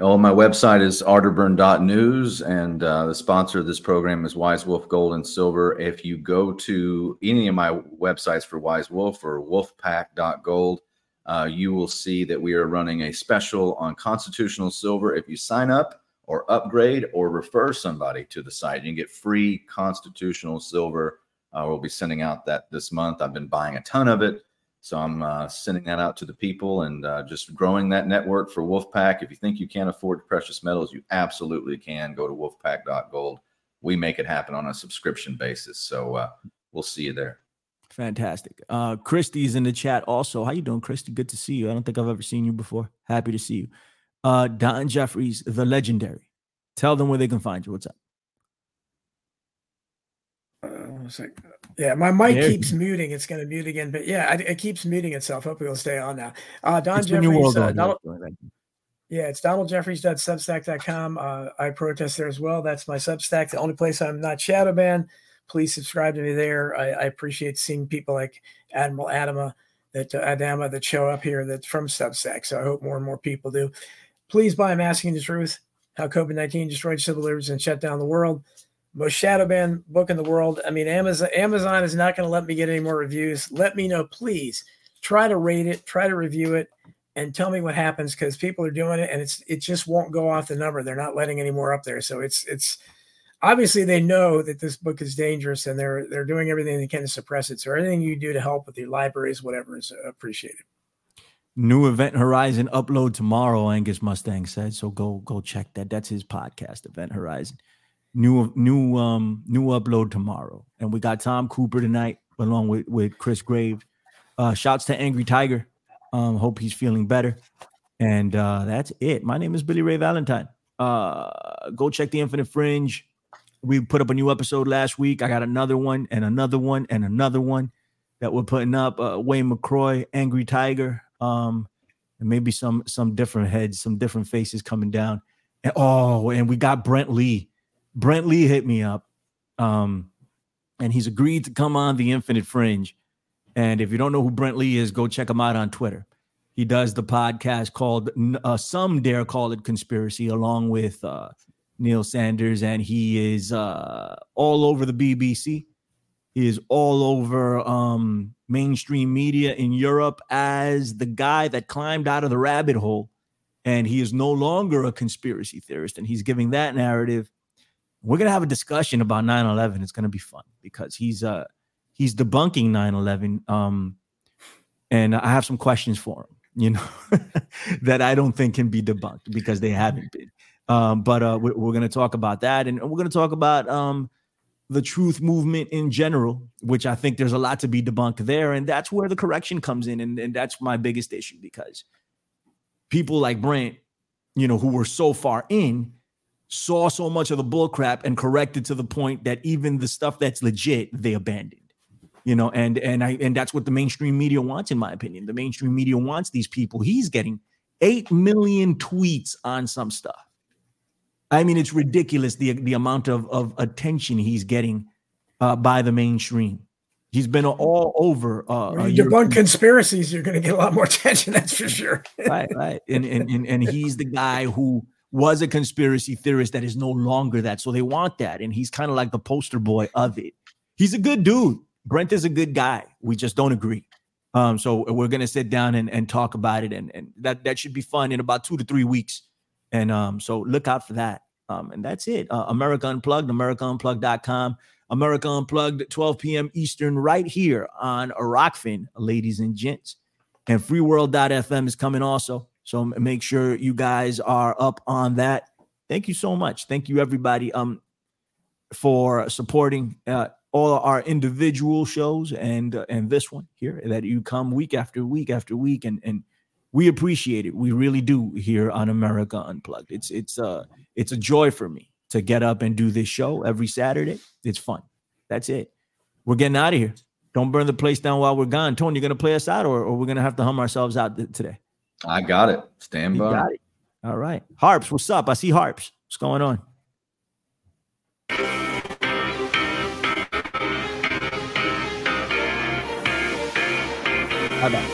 Oh, my website is arterburn.news, and uh, the sponsor of this program is Wise Wolf Gold and Silver. If you go to any of my websites for Wise Wolf or wolfpack.gold, uh, you will see that we are running a special on constitutional silver. If you sign up or upgrade or refer somebody to the site, you can get free constitutional silver. Uh, we'll be sending out that this month. I've been buying a ton of it. So I'm uh, sending that out to the people and uh, just growing that network for Wolfpack. If you think you can't afford precious metals, you absolutely can. Go to wolfpack.gold. We make it happen on a subscription basis. So uh, we'll see you there. Fantastic. Uh, Christy's in the chat also. How you doing, Christy? Good to see you. I don't think I've ever seen you before. Happy to see you. Uh, Don Jeffries, the legendary. Tell them where they can find you. What's up? Uh, yeah, my mic there keeps muting. It's going to mute again, but yeah, it, it, keeps muting itself. Hope it'll stay on now. Uh, Don it's Jeffries. Uh, Donald, yeah, it's donaldjeffries.substack.com. Uh, I protest there as well. That's my Substack. The only place I'm not shadow banned. Please subscribe to me there. I, I appreciate seeing people like Admiral Adama that uh, Adama that show up here that's from Substack. So I hope more and more people do. Please buy Masking the Truth: How COVID nineteen Destroyed Civil Liberties and Shut Down the World most shadow banned book in the world. I mean, Amazon Amazon is not going to let me get any more reviews. Let me know, please. Try to rate it, try to review it, and tell me what happens because people are doing it and it's it just won't go off the number. They're not letting any more up there. So it's it's obviously they know that this book is dangerous and they're they're doing everything they can to suppress it. So anything you do to help with your libraries, whatever, is appreciated. New Event Horizon upload tomorrow. Angus Mustang said so. Go go check that. That's his podcast, Event Horizon new new um new upload tomorrow. And we got tom cooper tonight along with with chris graves. Uh shouts to angry tiger. Um hope he's feeling better. And uh that's it. My name is billy ray valentine. Uh go check the infinite fringe. We put up a new episode last week. I got another one and another one and another one that we're putting up. Uh wayne mccroy angry tiger. Um and maybe some some different heads some different faces coming down. And, oh and we got brent lee Brent Lee hit me up, um, and he's agreed to come on the Infinite Fringe. And if you don't know who Brent Lee is, go check him out on Twitter. He does the podcast called uh, Some Dare Call It Conspiracy, along with uh, Neil Sanders, and he is uh, all over the BBC. He is all over um, mainstream media in Europe as the guy that climbed out of the rabbit hole, and he is no longer a conspiracy theorist, and he's giving that narrative we're gonna have a discussion about 9-11. It's gonna be fun because he's uh he's debunking 9-11. Um and I have some questions for him. You know, *laughs* that I don't think can be debunked because they haven't been. Um, but uh, we're, we're to talk about that, and we're to talk about um, the truth movement in general, which I think there's a lot to be debunked there, and that's where the correction comes in, and, and that's my biggest issue because people like Brent, you know, who were so far in, saw so much of the bullcrap and corrected to the point that even the stuff that's legit they abandoned you know and and i and that's what the mainstream media wants in my opinion the mainstream media wants these people he's getting 8 million tweets on some stuff I mean, it's ridiculous the the amount of of attention he's getting uh, by the mainstream. He's been all over. Uh, when you debunk conspiracies, you're going to get a lot more attention. That's for sure. right, right, and, and and and he's the guy who was a conspiracy theorist that is no longer that. So they want that, and he's kind of like the poster boy of it. He's a good dude. Brent is a good guy. We just don't agree. Um, so we're gonna sit down and, and talk about it, and, and that that should be fun in about two to three weeks. And um, so look out for that. Um, and that's it. Uh, America Unplugged, AmericaUnplugged.com. America Unplugged, 12 p.m. Eastern, right here on Rokfin, ladies and gents. And freeworld.fm is coming also. So make sure you guys are up on that. Thank you so much. Thank you, everybody, um, for supporting uh, all our individual shows and uh, and this one here that you come week after week after week and and we appreciate it. We really do here on America Unplugged. It's it's uh it's a joy for me to get up and do this show every Saturday. It's fun. That's it. We're getting out of here. Don't burn the place down while we're gone. Tony, you're gonna play us out, or, or we're gonna have to hum ourselves out th- today? I got it. Stand by. Got it. All right, Harps. What's up? I see Harps. What's going on? Bye bye.